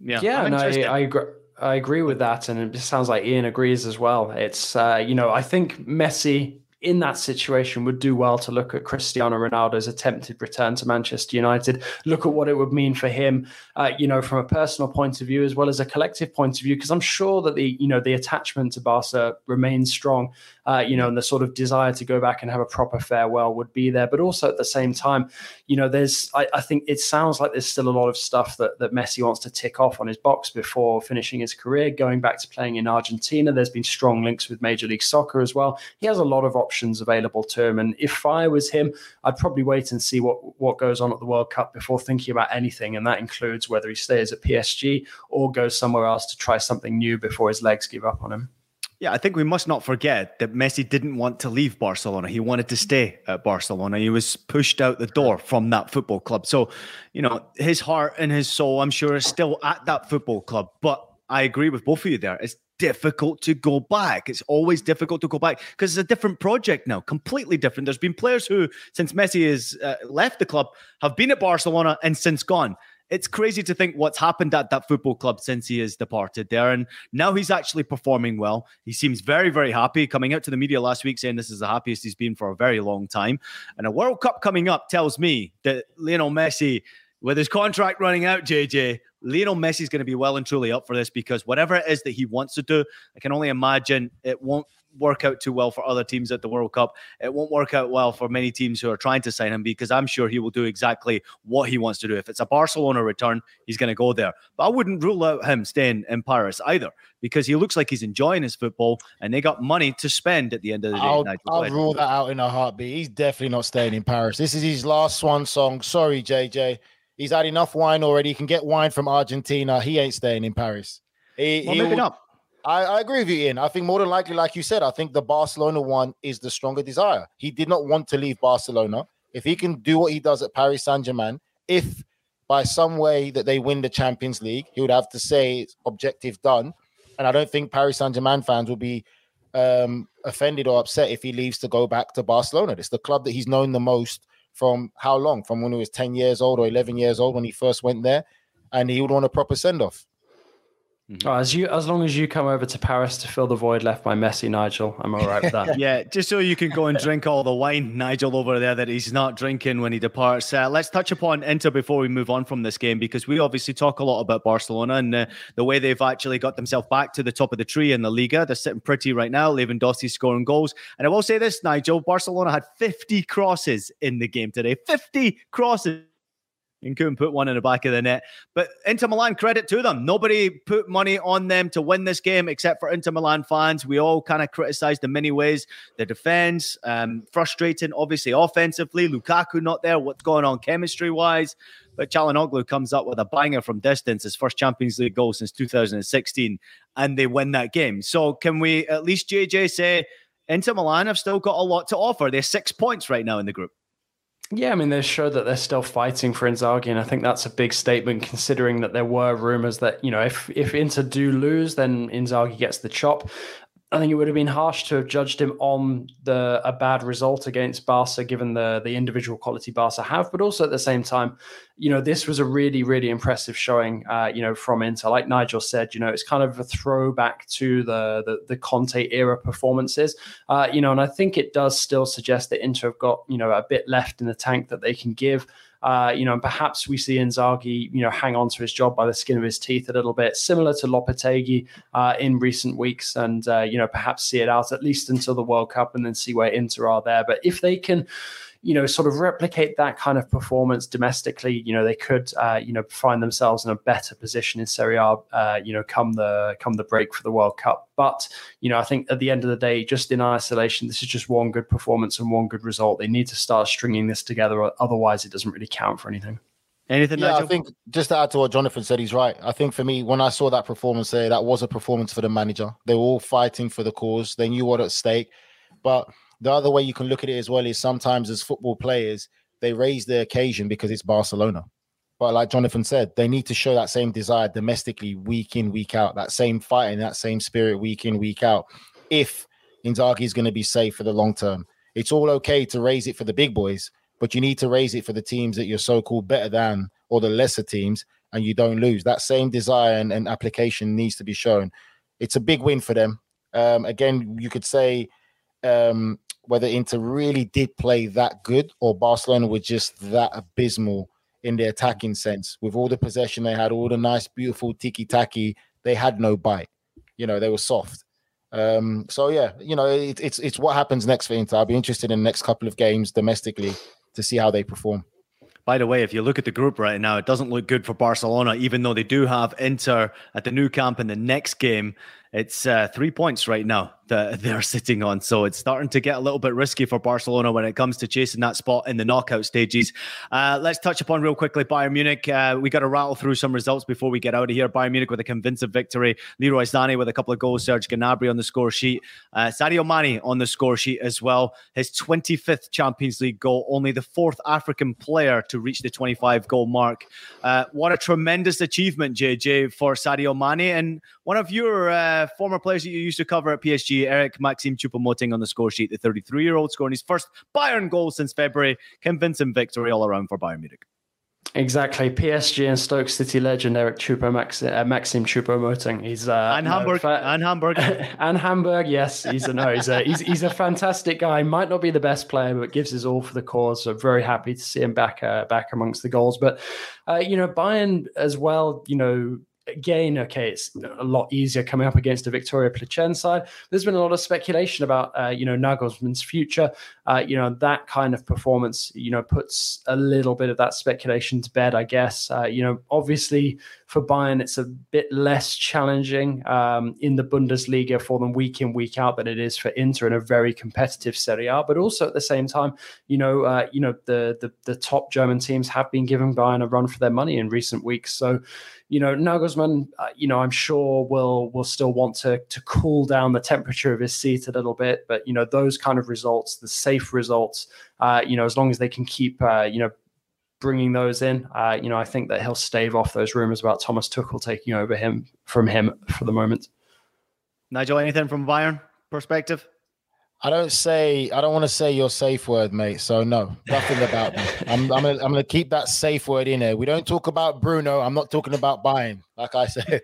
Yeah, yeah, and I, I agree. I agree with that, and it sounds like Ian agrees as well. It's uh, you know I think Messi in that situation would do well to look at Cristiano Ronaldo's attempted return to Manchester United, look at what it would mean for him, uh, you know, from a personal point of view as well as a collective point of view, because I'm sure that the, you know, the attachment to Barca remains strong, uh, you know, and the sort of desire to go back and have a proper farewell would be there. But also at the same time, you know, there's, I, I think it sounds like there's still a lot of stuff that, that Messi wants to tick off on his box before finishing his career, going back to playing in Argentina. There's been strong links with Major League Soccer as well. He has a lot of options options available to him. And if I was him, I'd probably wait and see what what goes on at the World Cup before thinking about anything, and that includes whether he stays at PSG or goes somewhere else to try something new before his legs give up on him. Yeah, I think we must not forget that Messi didn't want to leave Barcelona. He wanted to stay at Barcelona. He was pushed out the door from that football club. So, you know, his heart and his soul, I'm sure, is still at that football club. But I agree with both of you there. It's difficult to go back. It's always difficult to go back because it's a different project now, completely different. There's been players who, since Messi has uh, left the club, have been at Barcelona and since gone it's crazy to think what's happened at that football club since he has departed there. And now he's actually performing well. He seems very, very happy coming out to the media last week saying this is the happiest he's been for a very long time. And a World Cup coming up tells me that Lionel Messi, with his contract running out, JJ, Lionel Messi is going to be well and truly up for this because whatever it is that he wants to do, I can only imagine it won't work out too well for other teams at the World Cup. It won't work out well for many teams who are trying to sign him because I'm sure he will do exactly what he wants to do. If it's a Barcelona return, he's going to go there. But I wouldn't rule out him staying in Paris either because he looks like he's enjoying his football and they got money to spend at the end of the day. I'll, I'll rule that out in a heartbeat. He's definitely not staying in Paris. This is his last swan song. Sorry, JJ. He's had enough wine already. He can get wine from Argentina. He ain't staying in Paris. He, well, maybe not. I, I, agree with you, Ian. I think more than likely, like you said, I think the Barcelona one is the stronger desire. He did not want to leave Barcelona. If he can do what he does at Paris Saint Germain, if by some way that they win the Champions League, he would have to say it's objective done. And I don't think Paris Saint Germain fans will be um, offended or upset if he leaves to go back to Barcelona. It's the club that he's known the most from how long? From when he was 10 years old or 11 years old when he first went there. And he would want a proper send off. Mm-hmm. Oh, as you, as long as you come over to Paris to fill the void left by Messi, Nigel, I'm all right with that. yeah, just so you can go and drink all the wine, Nigel, over there that he's not drinking when he departs. Uh, let's touch upon Inter before we move on from this game because we obviously talk a lot about Barcelona and uh, the way they've actually got themselves back to the top of the tree in the Liga. They're sitting pretty right now. Lewandowski scoring goals, and I will say this, Nigel, Barcelona had 50 crosses in the game today. 50 crosses and couldn't put one in the back of the net. But Inter Milan, credit to them. Nobody put money on them to win this game except for Inter Milan fans. We all kind of criticized in many ways. The defense, um, frustrating, obviously, offensively. Lukaku not there. What's going on chemistry wise? But Calhanoglu comes up with a banger from distance, his first Champions League goal since 2016, and they win that game. So can we at least, JJ, say Inter Milan have still got a lot to offer? They're six points right now in the group. Yeah, I mean, they showed that they're still fighting for Inzaghi, and I think that's a big statement considering that there were rumors that, you know, if, if Inter do lose, then Inzaghi gets the chop. I think it would have been harsh to have judged him on the a bad result against Barca, given the the individual quality Barca have, but also at the same time, you know, this was a really really impressive showing, uh, you know, from Inter. Like Nigel said, you know, it's kind of a throwback to the the, the Conte era performances, uh, you know, and I think it does still suggest that Inter have got you know a bit left in the tank that they can give. Uh, you know, and perhaps we see Inzaghi, you know, hang on to his job by the skin of his teeth a little bit, similar to Lopetegui uh, in recent weeks, and uh, you know, perhaps see it out at least until the World Cup, and then see where Inter are there. But if they can you know, sort of replicate that kind of performance domestically, you know, they could, uh, you know, find themselves in a better position in Serie A, uh, you know, come the come the break for the World Cup. But you know, I think at the end of the day, just in isolation, this is just one good performance and one good result. They need to start stringing this together, otherwise, it doesn't really count for anything. Anything? Yeah, Nigel? I think just to add to what Jonathan said, he's right. I think for me, when I saw that performance there, that was a performance for the manager. They were all fighting for the cause. They knew what at stake, but the other way you can look at it as well is sometimes as football players, they raise the occasion because it's Barcelona. But like Jonathan said, they need to show that same desire domestically, week in, week out, that same fighting, that same spirit, week in, week out. If Inzaghi is going to be safe for the long term, it's all okay to raise it for the big boys, but you need to raise it for the teams that you're so called better than or the lesser teams, and you don't lose. That same desire and, and application needs to be shown. It's a big win for them. Um, again, you could say um, whether Inter really did play that good or Barcelona were just that abysmal in the attacking sense. With all the possession they had, all the nice, beautiful tiki taki, they had no bite. You know, they were soft. Um, so yeah, you know, it, it's it's what happens next for Inter. I'll be interested in the next couple of games domestically to see how they perform. By the way, if you look at the group right now, it doesn't look good for Barcelona, even though they do have Inter at the Nou Camp in the next game. It's uh, three points right now that they're sitting on. So it's starting to get a little bit risky for Barcelona when it comes to chasing that spot in the knockout stages. Uh, let's touch upon real quickly Bayern Munich. Uh, we got to rattle through some results before we get out of here. Bayern Munich with a convincing victory. Leroy Sané with a couple of goals. Serge Gnabry on the score sheet. Uh, Sadio Mane on the score sheet as well. His 25th Champions League goal, only the fourth African player to reach the 25 goal mark. Uh, what a tremendous achievement, JJ, for Sadio Mane. And one of your uh, former players that you used to cover at PSG, Eric Maxime Choupo-Moting on the score sheet, the 33-year-old scoring his first Bayern goal since February. Convincing victory all around for Bayern Munich. Exactly. PSG and Stoke City legend Eric Choupo Max, uh, Maxim Choupo-Moting. He's uh, and Hamburg fa- and Hamburg and Hamburg. Yes, he's a no. He's a he's, he's a fantastic guy. Might not be the best player, but gives his all for the cause. So very happy to see him back uh, back amongst the goals. But uh, you know, Bayern as well. You know, again, okay, it's a lot easier coming up against a Viktoria Plzen side. There's been a lot of speculation about, uh, you know, Nagelsmann's future. Uh, you know, that kind of performance, you know, puts a little bit of that speculation to bed, I guess. Uh, you know, obviously for Bayern, it's a bit less challenging um, in the Bundesliga for them week in, week out than it is for Inter in a very competitive Serie A. But also at the same time, you know, uh, you know, the, the the top German teams have been giving Bayern a run for their money in recent weeks. So, you know, Nagelsmann, uh, you know, I'm sure will will still want to to cool down the temperature of his seat a little bit. But you know, those kind of results, the safe results, uh, you know, as long as they can keep, uh, you know, bringing those in, uh, you know, I think that he'll stave off those rumors about Thomas Tuchel taking over him from him for the moment. Nigel, anything from Bayern perspective? I don't say I don't want to say your safe word, mate. So no, nothing about that. I'm I'm gonna, I'm gonna keep that safe word in there. We don't talk about Bruno. I'm not talking about Bayern, like I said.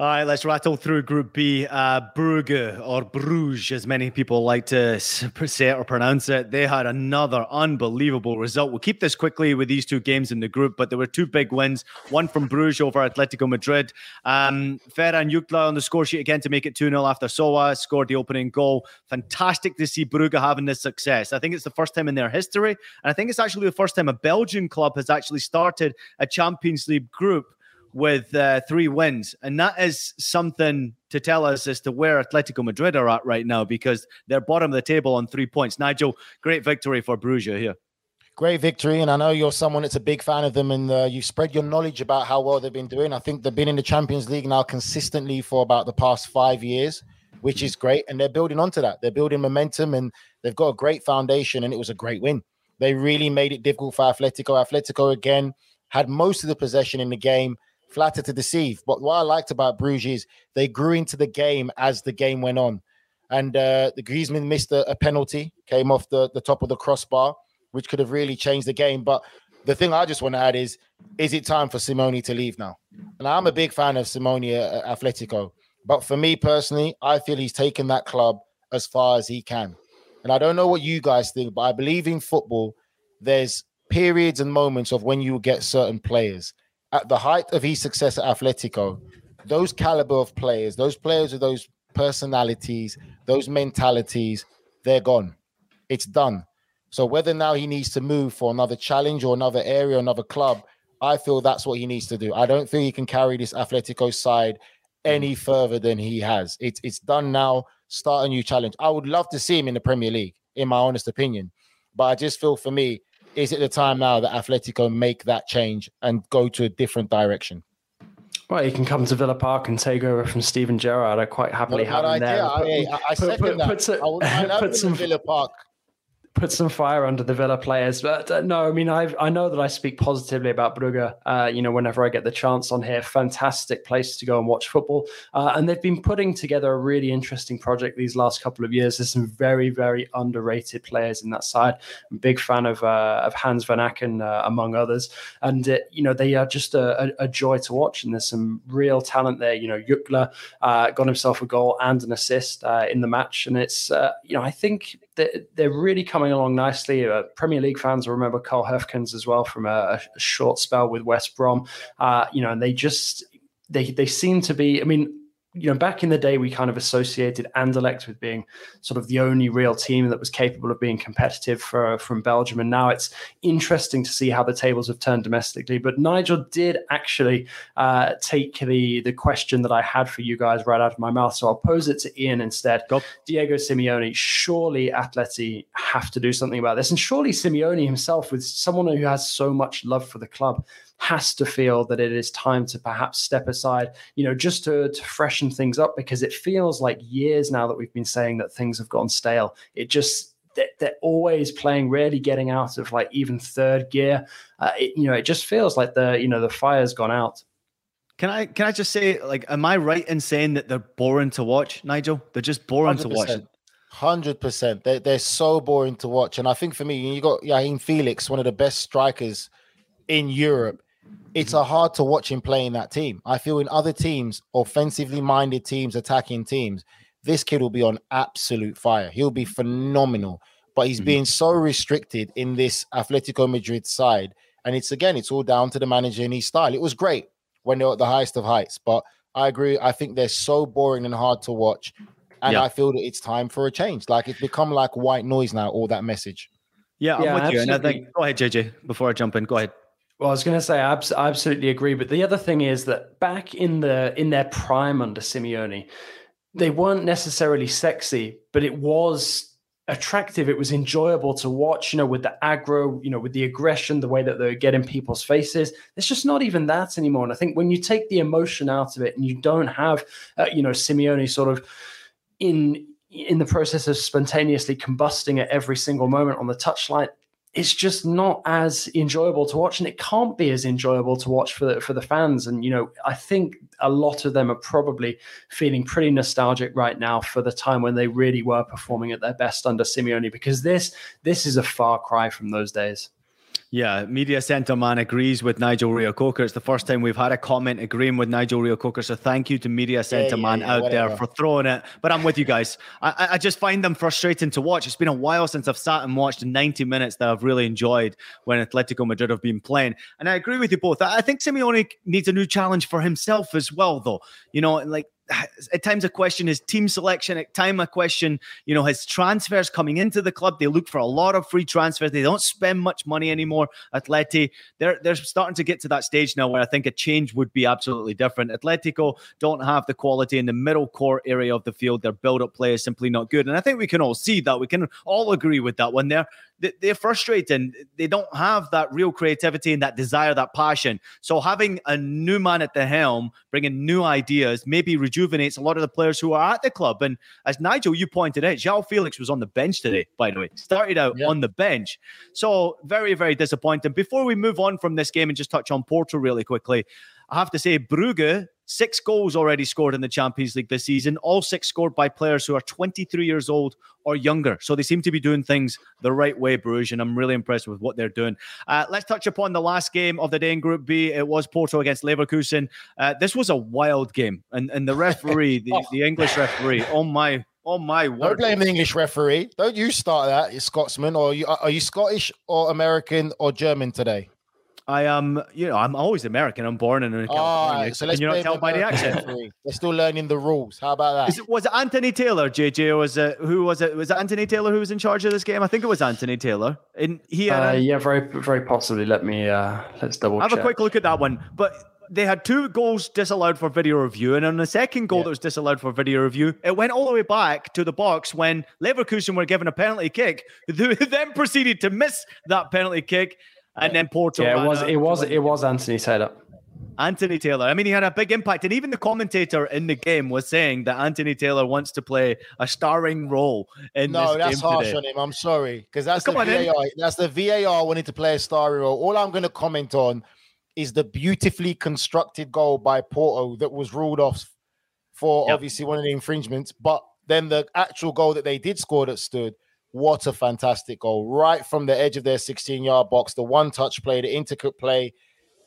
All right, let's rattle through Group B. Uh, Brugge or Bruges, as many people like to say it or pronounce it. They had another unbelievable result. We'll keep this quickly with these two games in the group, but there were two big wins. One from Bruges over Atletico Madrid. Um, Ferran Jutgla on the score sheet again to make it 2 0 after Sowah scored the opening goal. Fantastic to see Brugge having this success. I think it's the first time in their history, and I think it's actually the first time a Belgian club has actually started a Champions League group with uh, three wins. And that is something to tell us as to where Atletico Madrid are at right now because they're bottom of the table on three points. Nigel, great victory for Bruges here. Great victory. And I know you're someone that's a big fan of them and uh, you spread your knowledge about how well they've been doing. I think they've been in the Champions League now consistently for about the past five years, which is great. And they're building onto that. They're building momentum and they've got a great foundation. And it was a great win. They really made it difficult for Atletico. Atletico, again, had most of the possession in the game flatter to deceive. But what I liked about Bruges is they grew into the game as the game went on. And uh, the Griezmann missed a, a, penalty, came off the, the top of the crossbar, which could have really changed the game. But the thing I just want to add is, is it time for Simeone to leave now? And I'm a big fan of Simeone at Atletico. But for me personally, I feel he's taken that club as far as he can. And I don't know what you guys think, but I believe in football, there's periods and moments of when you get certain players at the height of his success at Atletico, those caliber of players, those players with those personalities, those mentalities, they're gone. It's done. So whether now he needs to move for another challenge or another area, another club, I feel that's what he needs to do. I don't feel he can carry this Atletico side any further than he has. It's it's done now. Start a new challenge. I would love to see him in the Premier League, in my honest opinion. But I just feel for me, is it the time now that Atletico make that change and go to a different direction? Well, you can come to Villa Park and take over from Steven Gerrard. I quite happily have him there. I, I, I, second put, that. Put, put, I, I put some Villa Park put some fire under the Villa players. But uh, no, I mean, I I know that I speak positively about Brugge. Uh, you know, whenever I get the chance on here, fantastic place to go and watch football. Uh, and they've been putting together a really interesting project these last couple of years. There's some very very underrated players in that side. I'm a big fan of uh, of Hans Vanaken uh, among others, and uh, you know they are just a, a, joy to watch. And there's some real talent there. You know, Jutgla got himself a goal and an assist in the match, and it's you know I think they're, really coming along nicely. Uh, Premier League fans will remember Carl Hoefkens as well from a, a short spell with West Brom. Uh, you know, and they just they they seem to be. I mean, you know, back in the day, we kind of associated Anderlecht with being sort of the only real team that was capable of being competitive for, from Belgium. And now it's interesting to see how the tables have turned domestically. But Nigel did actually uh, take the, the question that I had for you guys right out of my mouth. So I'll pose it to Ian instead. Go. Diego Simeone, surely Atleti have to do something about this. And surely Simeone himself, with someone who has so much love for the club, has to feel that it is time to perhaps step aside, you know, just to, to freshen things up because it feels like years now that we've been saying that things have gone stale. It just they're always playing, rarely getting out of like even third gear. Uh, it, you know, it just feels like the you know the fire's gone out. Can I can I just say like, am I right in saying that they're boring to watch, Nigel? They're just boring 100%. to watch. Hundred percent. They're they're so boring to watch, and I think for me, you got João Felix, one of the best strikers in Europe it's a hard to watch him play in that team. I feel in other teams, offensively minded teams, attacking teams, this kid will be on absolute fire. He'll be phenomenal, but he's mm-hmm. being so restricted in this Atletico Madrid side. And it's again, it's all down to the manager and his style. It was great when they're at the highest of heights, but I agree. I think they're so boring and hard to watch. And yeah. I feel that it's time for a change. Like it's become like white noise now, all that message. Yeah, I'm yeah, with absolutely. you. And I think, go ahead, JJ, before I jump in. Go ahead. Well, I was going to say I absolutely agree, but the other thing is that back in the in their prime under Simeone, they weren't necessarily sexy, but it was attractive. It was enjoyable to watch. You know, with the aggro, you know, with the aggression, the way that they get in people's faces. It's just not even that anymore. And I think when you take the emotion out of it, and you don't have, uh, you know, Simeone sort of in in the process of spontaneously combusting at every single moment on the touchline, it's just not as enjoyable to watch and it can't be as enjoyable to watch for the, for the fans. And you know i think a lot of them are probably feeling pretty nostalgic right now for the time when they really were performing at their best under simeone because this this is a far cry from those days yeah, Media Center Man agrees with Nigel Reo-Coker. It's the first time we've had a comment agreeing with Nigel Reo-Coker. So thank you to Media Center yeah, Man yeah, out whatever. there for throwing it. But I'm with you guys. I, I just find them frustrating to watch. It's been a while since I've sat and watched 90 minutes that I've really enjoyed when Atletico Madrid have been playing. And I agree with you both. I think Simeone needs a new challenge for himself as well, though. You know, like at times a question is team selection. At time a question, you know, his transfers coming into the club. They look for a lot of free transfers. They don't spend much money anymore. Atleti, they're they're starting to get to that stage now where I think a change would be absolutely different. Atletico don't have the quality in the middle core area of the field. Their build-up play is simply not good, and I think we can all see that. We can all agree with that when they're they're frustrating. They don't have that real creativity and that desire, that passion. So having a new man at the helm, bringing new ideas, maybe rejuvenates a lot of the players who are at the club. And as Nigel, you pointed out, João Felix was on the bench today, by the way. Started out yeah. on the bench. So very, very disappointing. Before we move on from this game and just touch on Porto really quickly, I have to say, Brugge Six goals already scored in the Champions League this season, all six scored by players who are 23 years old or younger. So they seem to be doing things the right way, Bruges, and I'm really impressed with what they're doing. Uh, let's touch upon the last game of the day in Group B. It was Porto against Leverkusen. Uh, this was a wild game, and, and the referee, the, oh. the English referee, oh my Oh my word! Don't blame the English referee. Don't you start that, you Scotsman, or are you, are you Scottish or American or German today? I am, um, you know, I'm always American. I'm born in California. Oh, so let's you not tell by the accent? They're still learning the rules. How about that? It, was it Anthony Taylor, JJ, or was it who was it? Was it Anthony Taylor who was in charge of this game? I think it was Anthony Taylor. And he had, uh, yeah, very, very possibly. Let me uh let's double. Have check. a quick look at that one, but. They had two goals disallowed for video review, and on the second goal yeah. that was disallowed for video review, it went all the way back to the box when Leverkusen were given a penalty kick. Who then proceeded to miss that penalty kick, and then Porto. Yeah, it was it was it was Anthony Taylor. Anthony Taylor. I mean, he had a big impact, and even the commentator in the game was saying that Anthony Taylor wants to play a starring role in no, that's harsh today. on him. I'm sorry because that's the VAR. That's the VAR wanting to play a starring role. All I'm going to comment on is the beautifully constructed goal by Porto that was ruled off for yep. obviously one of the infringements, but then the actual goal that they did score that stood what a fantastic goal. Right from the edge of their 16 yard box, the one touch play, the intricate play,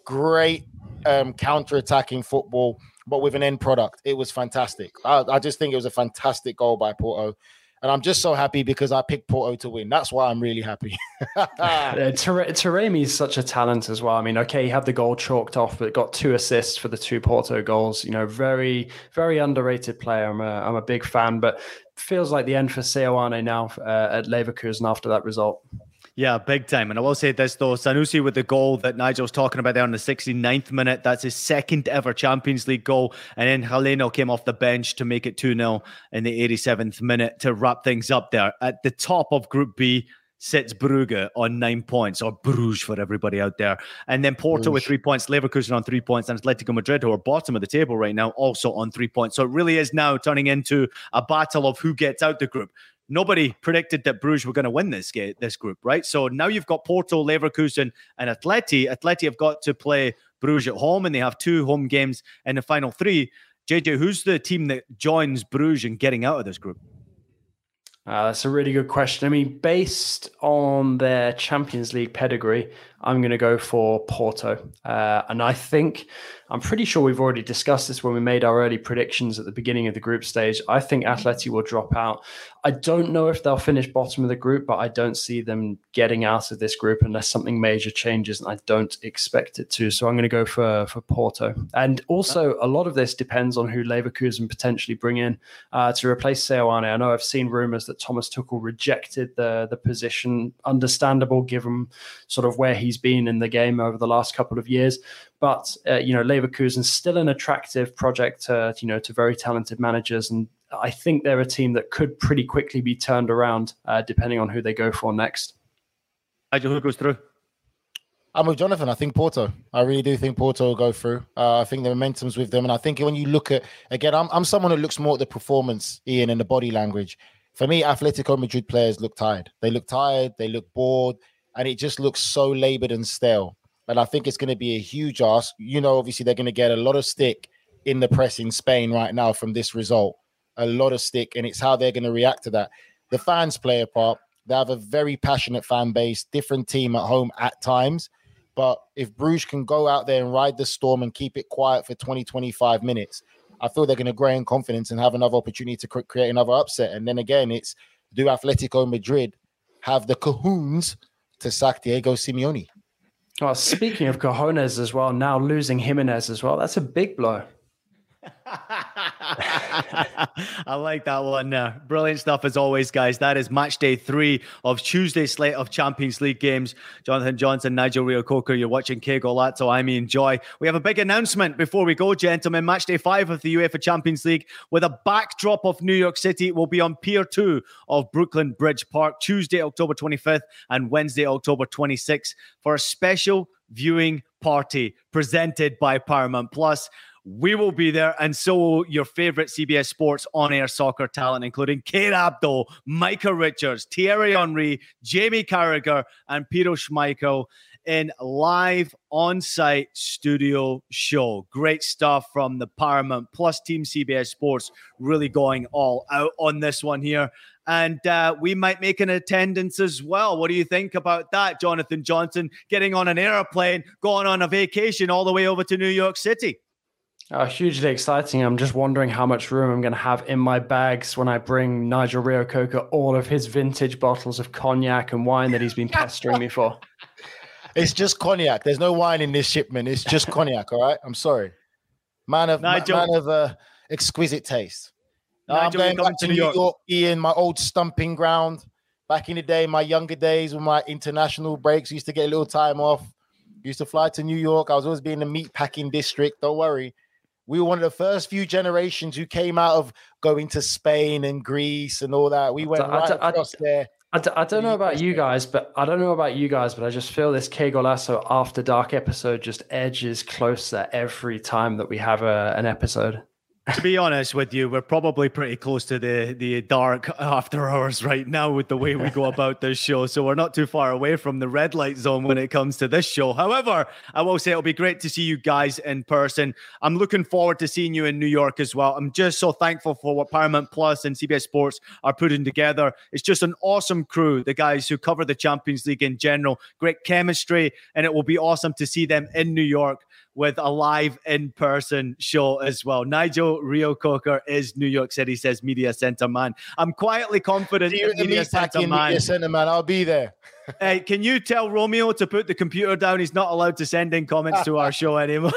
great um, counter attacking football, but with an end product. It was fantastic. I, I, just think it was a fantastic goal by Porto. And I'm just so happy because I picked Porto to win. That's why I'm really happy. uh, Taremi is such a talent as well. I mean, okay, he had the goal chalked off, but got two assists for the two Porto goals. You know, very, very underrated player. I'm a, I'm a big fan, but feels like the end for Seoane now uh, at Leverkusen after that result. Yeah, big time. And I will say this though, Sanusi with the goal that Nigel's talking about there in the 69th minute, that's his second ever Champions League goal. And then Galeno came off the bench to make it 2-0 in the 87th minute to wrap things up there. At the top of Group B sits Brugge on nine points, or Bruges for everybody out there. And then Porto Bruges. with three points, Leverkusen on three points, and Atletico Madrid, who are bottom of the table right now, also on three points. So it really is now turning into a battle of who gets out the group nobody predicted that Bruges were going to win this game, this group, right? So now you've got Porto, Leverkusen, and Atleti. Atleti have got to play Bruges at home, and they have two home games in the final three. JJ, who's the team that joins Bruges in getting out of this group? Uh, that's a really good question. I mean, based on their Champions League pedigree, I'm going to go for Porto. Uh, and I think, I'm pretty sure we've already discussed this when we made our early predictions at the beginning of the group stage. I think Atleti will drop out. I don't know if they'll finish bottom of the group, but I don't see them getting out of this group unless something major changes, and I don't expect it to. So I'm going to go for, for Porto. And also, a lot of this depends on who Leverkusen potentially bring in uh, to replace Seoane. I know I've seen rumours that Thomas Tuchel rejected the, the position. Understandable given sort of where he's been in the game over the last couple of years. But uh, you know, Leverkusen's still an attractive project, to you know, to very talented managers, and I think they're a team that could pretty quickly be turned around uh, depending on who they go for next. Nigel, who goes through? I'm with Jonathan. I think Porto. I really do think Porto will go through. Uh, I think the momentum's with them, and I think when you look at again, I'm I'm someone who looks more at the performance, Ian, and the body language. For me, Atletico Madrid players look tired. They look tired. They look bored and it just looks so labored and stale. And I think it's going to be a huge ask. You know, obviously they're going to get a lot of stick in the press in Spain right now from this result. A lot of stick, and it's how they're going to react to that. The fans play a part. They have a very passionate fan base, different team at home at times. But if Bruges can go out there and ride the storm and keep it quiet for 20, 25 minutes, I feel they're going to grow in confidence and have another opportunity to create another upset. And then again, it's do Atletico Madrid have the cahoons to sack Diego Simeone. Well, speaking of cojones as well, now losing Giménez as well, that's a big blow. I like that one. Uh, brilliant stuff as always, guys. That is match day three of Tuesday slate of Champions League games. Jonathan Johnson, Nigel Reo-Coker, you're watching Que Golazo. I'm Ian Joy. We have a big announcement before we go, gentlemen. Match day five of the UEFA Champions League with a backdrop of New York City will be on Pier 2 of Brooklyn Bridge Park, Tuesday, October 25th and Wednesday, October 26th for a special viewing party presented by Paramount Plus. We will be there, and so will your favorite CBS Sports on air soccer talent, including Kate Abdo, Micah Richards, Thierry Henry, Jamie Carragher, and Peter Schmeichel in live on site studio show. Great stuff from the Paramount Plus Team CBS Sports, really going all out on this one here. And uh, we might make an attendance as well. What do you think about that, Jonathan Johnson? Getting on an airplane, going on a vacation all the way over to New York City. Oh, hugely exciting. I'm just wondering how much room I'm going to have in my bags when I bring Nigel Reo-Coker all of his vintage bottles of cognac and wine that he's been pestering me for. It's just cognac. There's no wine in this shipment. It's just cognac. All right. I'm sorry. Man of Nigel. man of uh, exquisite taste. Nigel, I'm going back to New York. York, Ian, my old stumping ground. Back in the day, my younger days, with my international breaks, used to get a little time off. Used to fly to New York. I was always being the meat packing district. Don't worry. We were one of the first few generations who came out of going to Spain and Greece and all that. We went I, right I, across I, there. I d- I don't know about you guys, but I don't know about you guys, but I just feel this Golazo After Dark episode just edges closer every time that we have a, an episode to be honest with you, we're probably pretty close to the the dark after hours right now with the way we go about this show. So we're not too far away from the red light zone when it comes to this show. However, I will say it'll be great to see you guys in person. I'm looking forward to seeing you in New York as well. I'm just so thankful for what Paramount Plus and CBS Sports are putting together. It's just an awesome crew, the guys who cover the Champions League in general. Great chemistry, and it will be awesome to see them in New York with a live in person show as well. Nigel Reo-Coker is New York City says media center man. I'm quietly confident that media center man. Media center man, I'll be there. Hey, can you tell Romeo to put the computer down? He's not allowed to send in comments to our show anymore.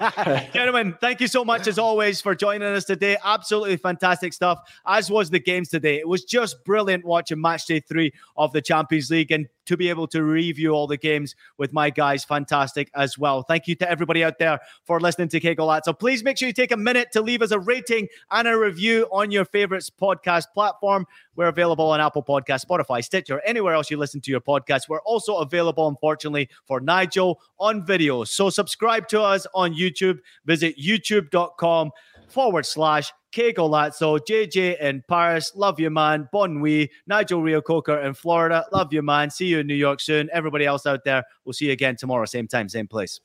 Gentlemen, thank you so much as always for joining us today. Absolutely fantastic stuff, as was the games today. It was just brilliant watching match day three of the Champions League and to be able to review all the games with my guys, fantastic as well. Thank you to everybody out there for listening to Que Golazo. So please make sure you take a minute to leave us a rating and a review on your favorites podcast platform. We're available on Apple Podcast, Spotify, Stitcher, anywhere else you listen to your podcast. We're also available, unfortunately, for Nigel on video. So subscribe to us on YouTube. Visit youtube.com forward slash Que Golazo, JJ in Paris, love you, man. Bon nuit. Nigel Reo-Coker in Florida, love you, man. See you in New York soon. Everybody else out there, we'll see you again tomorrow, same time, same place.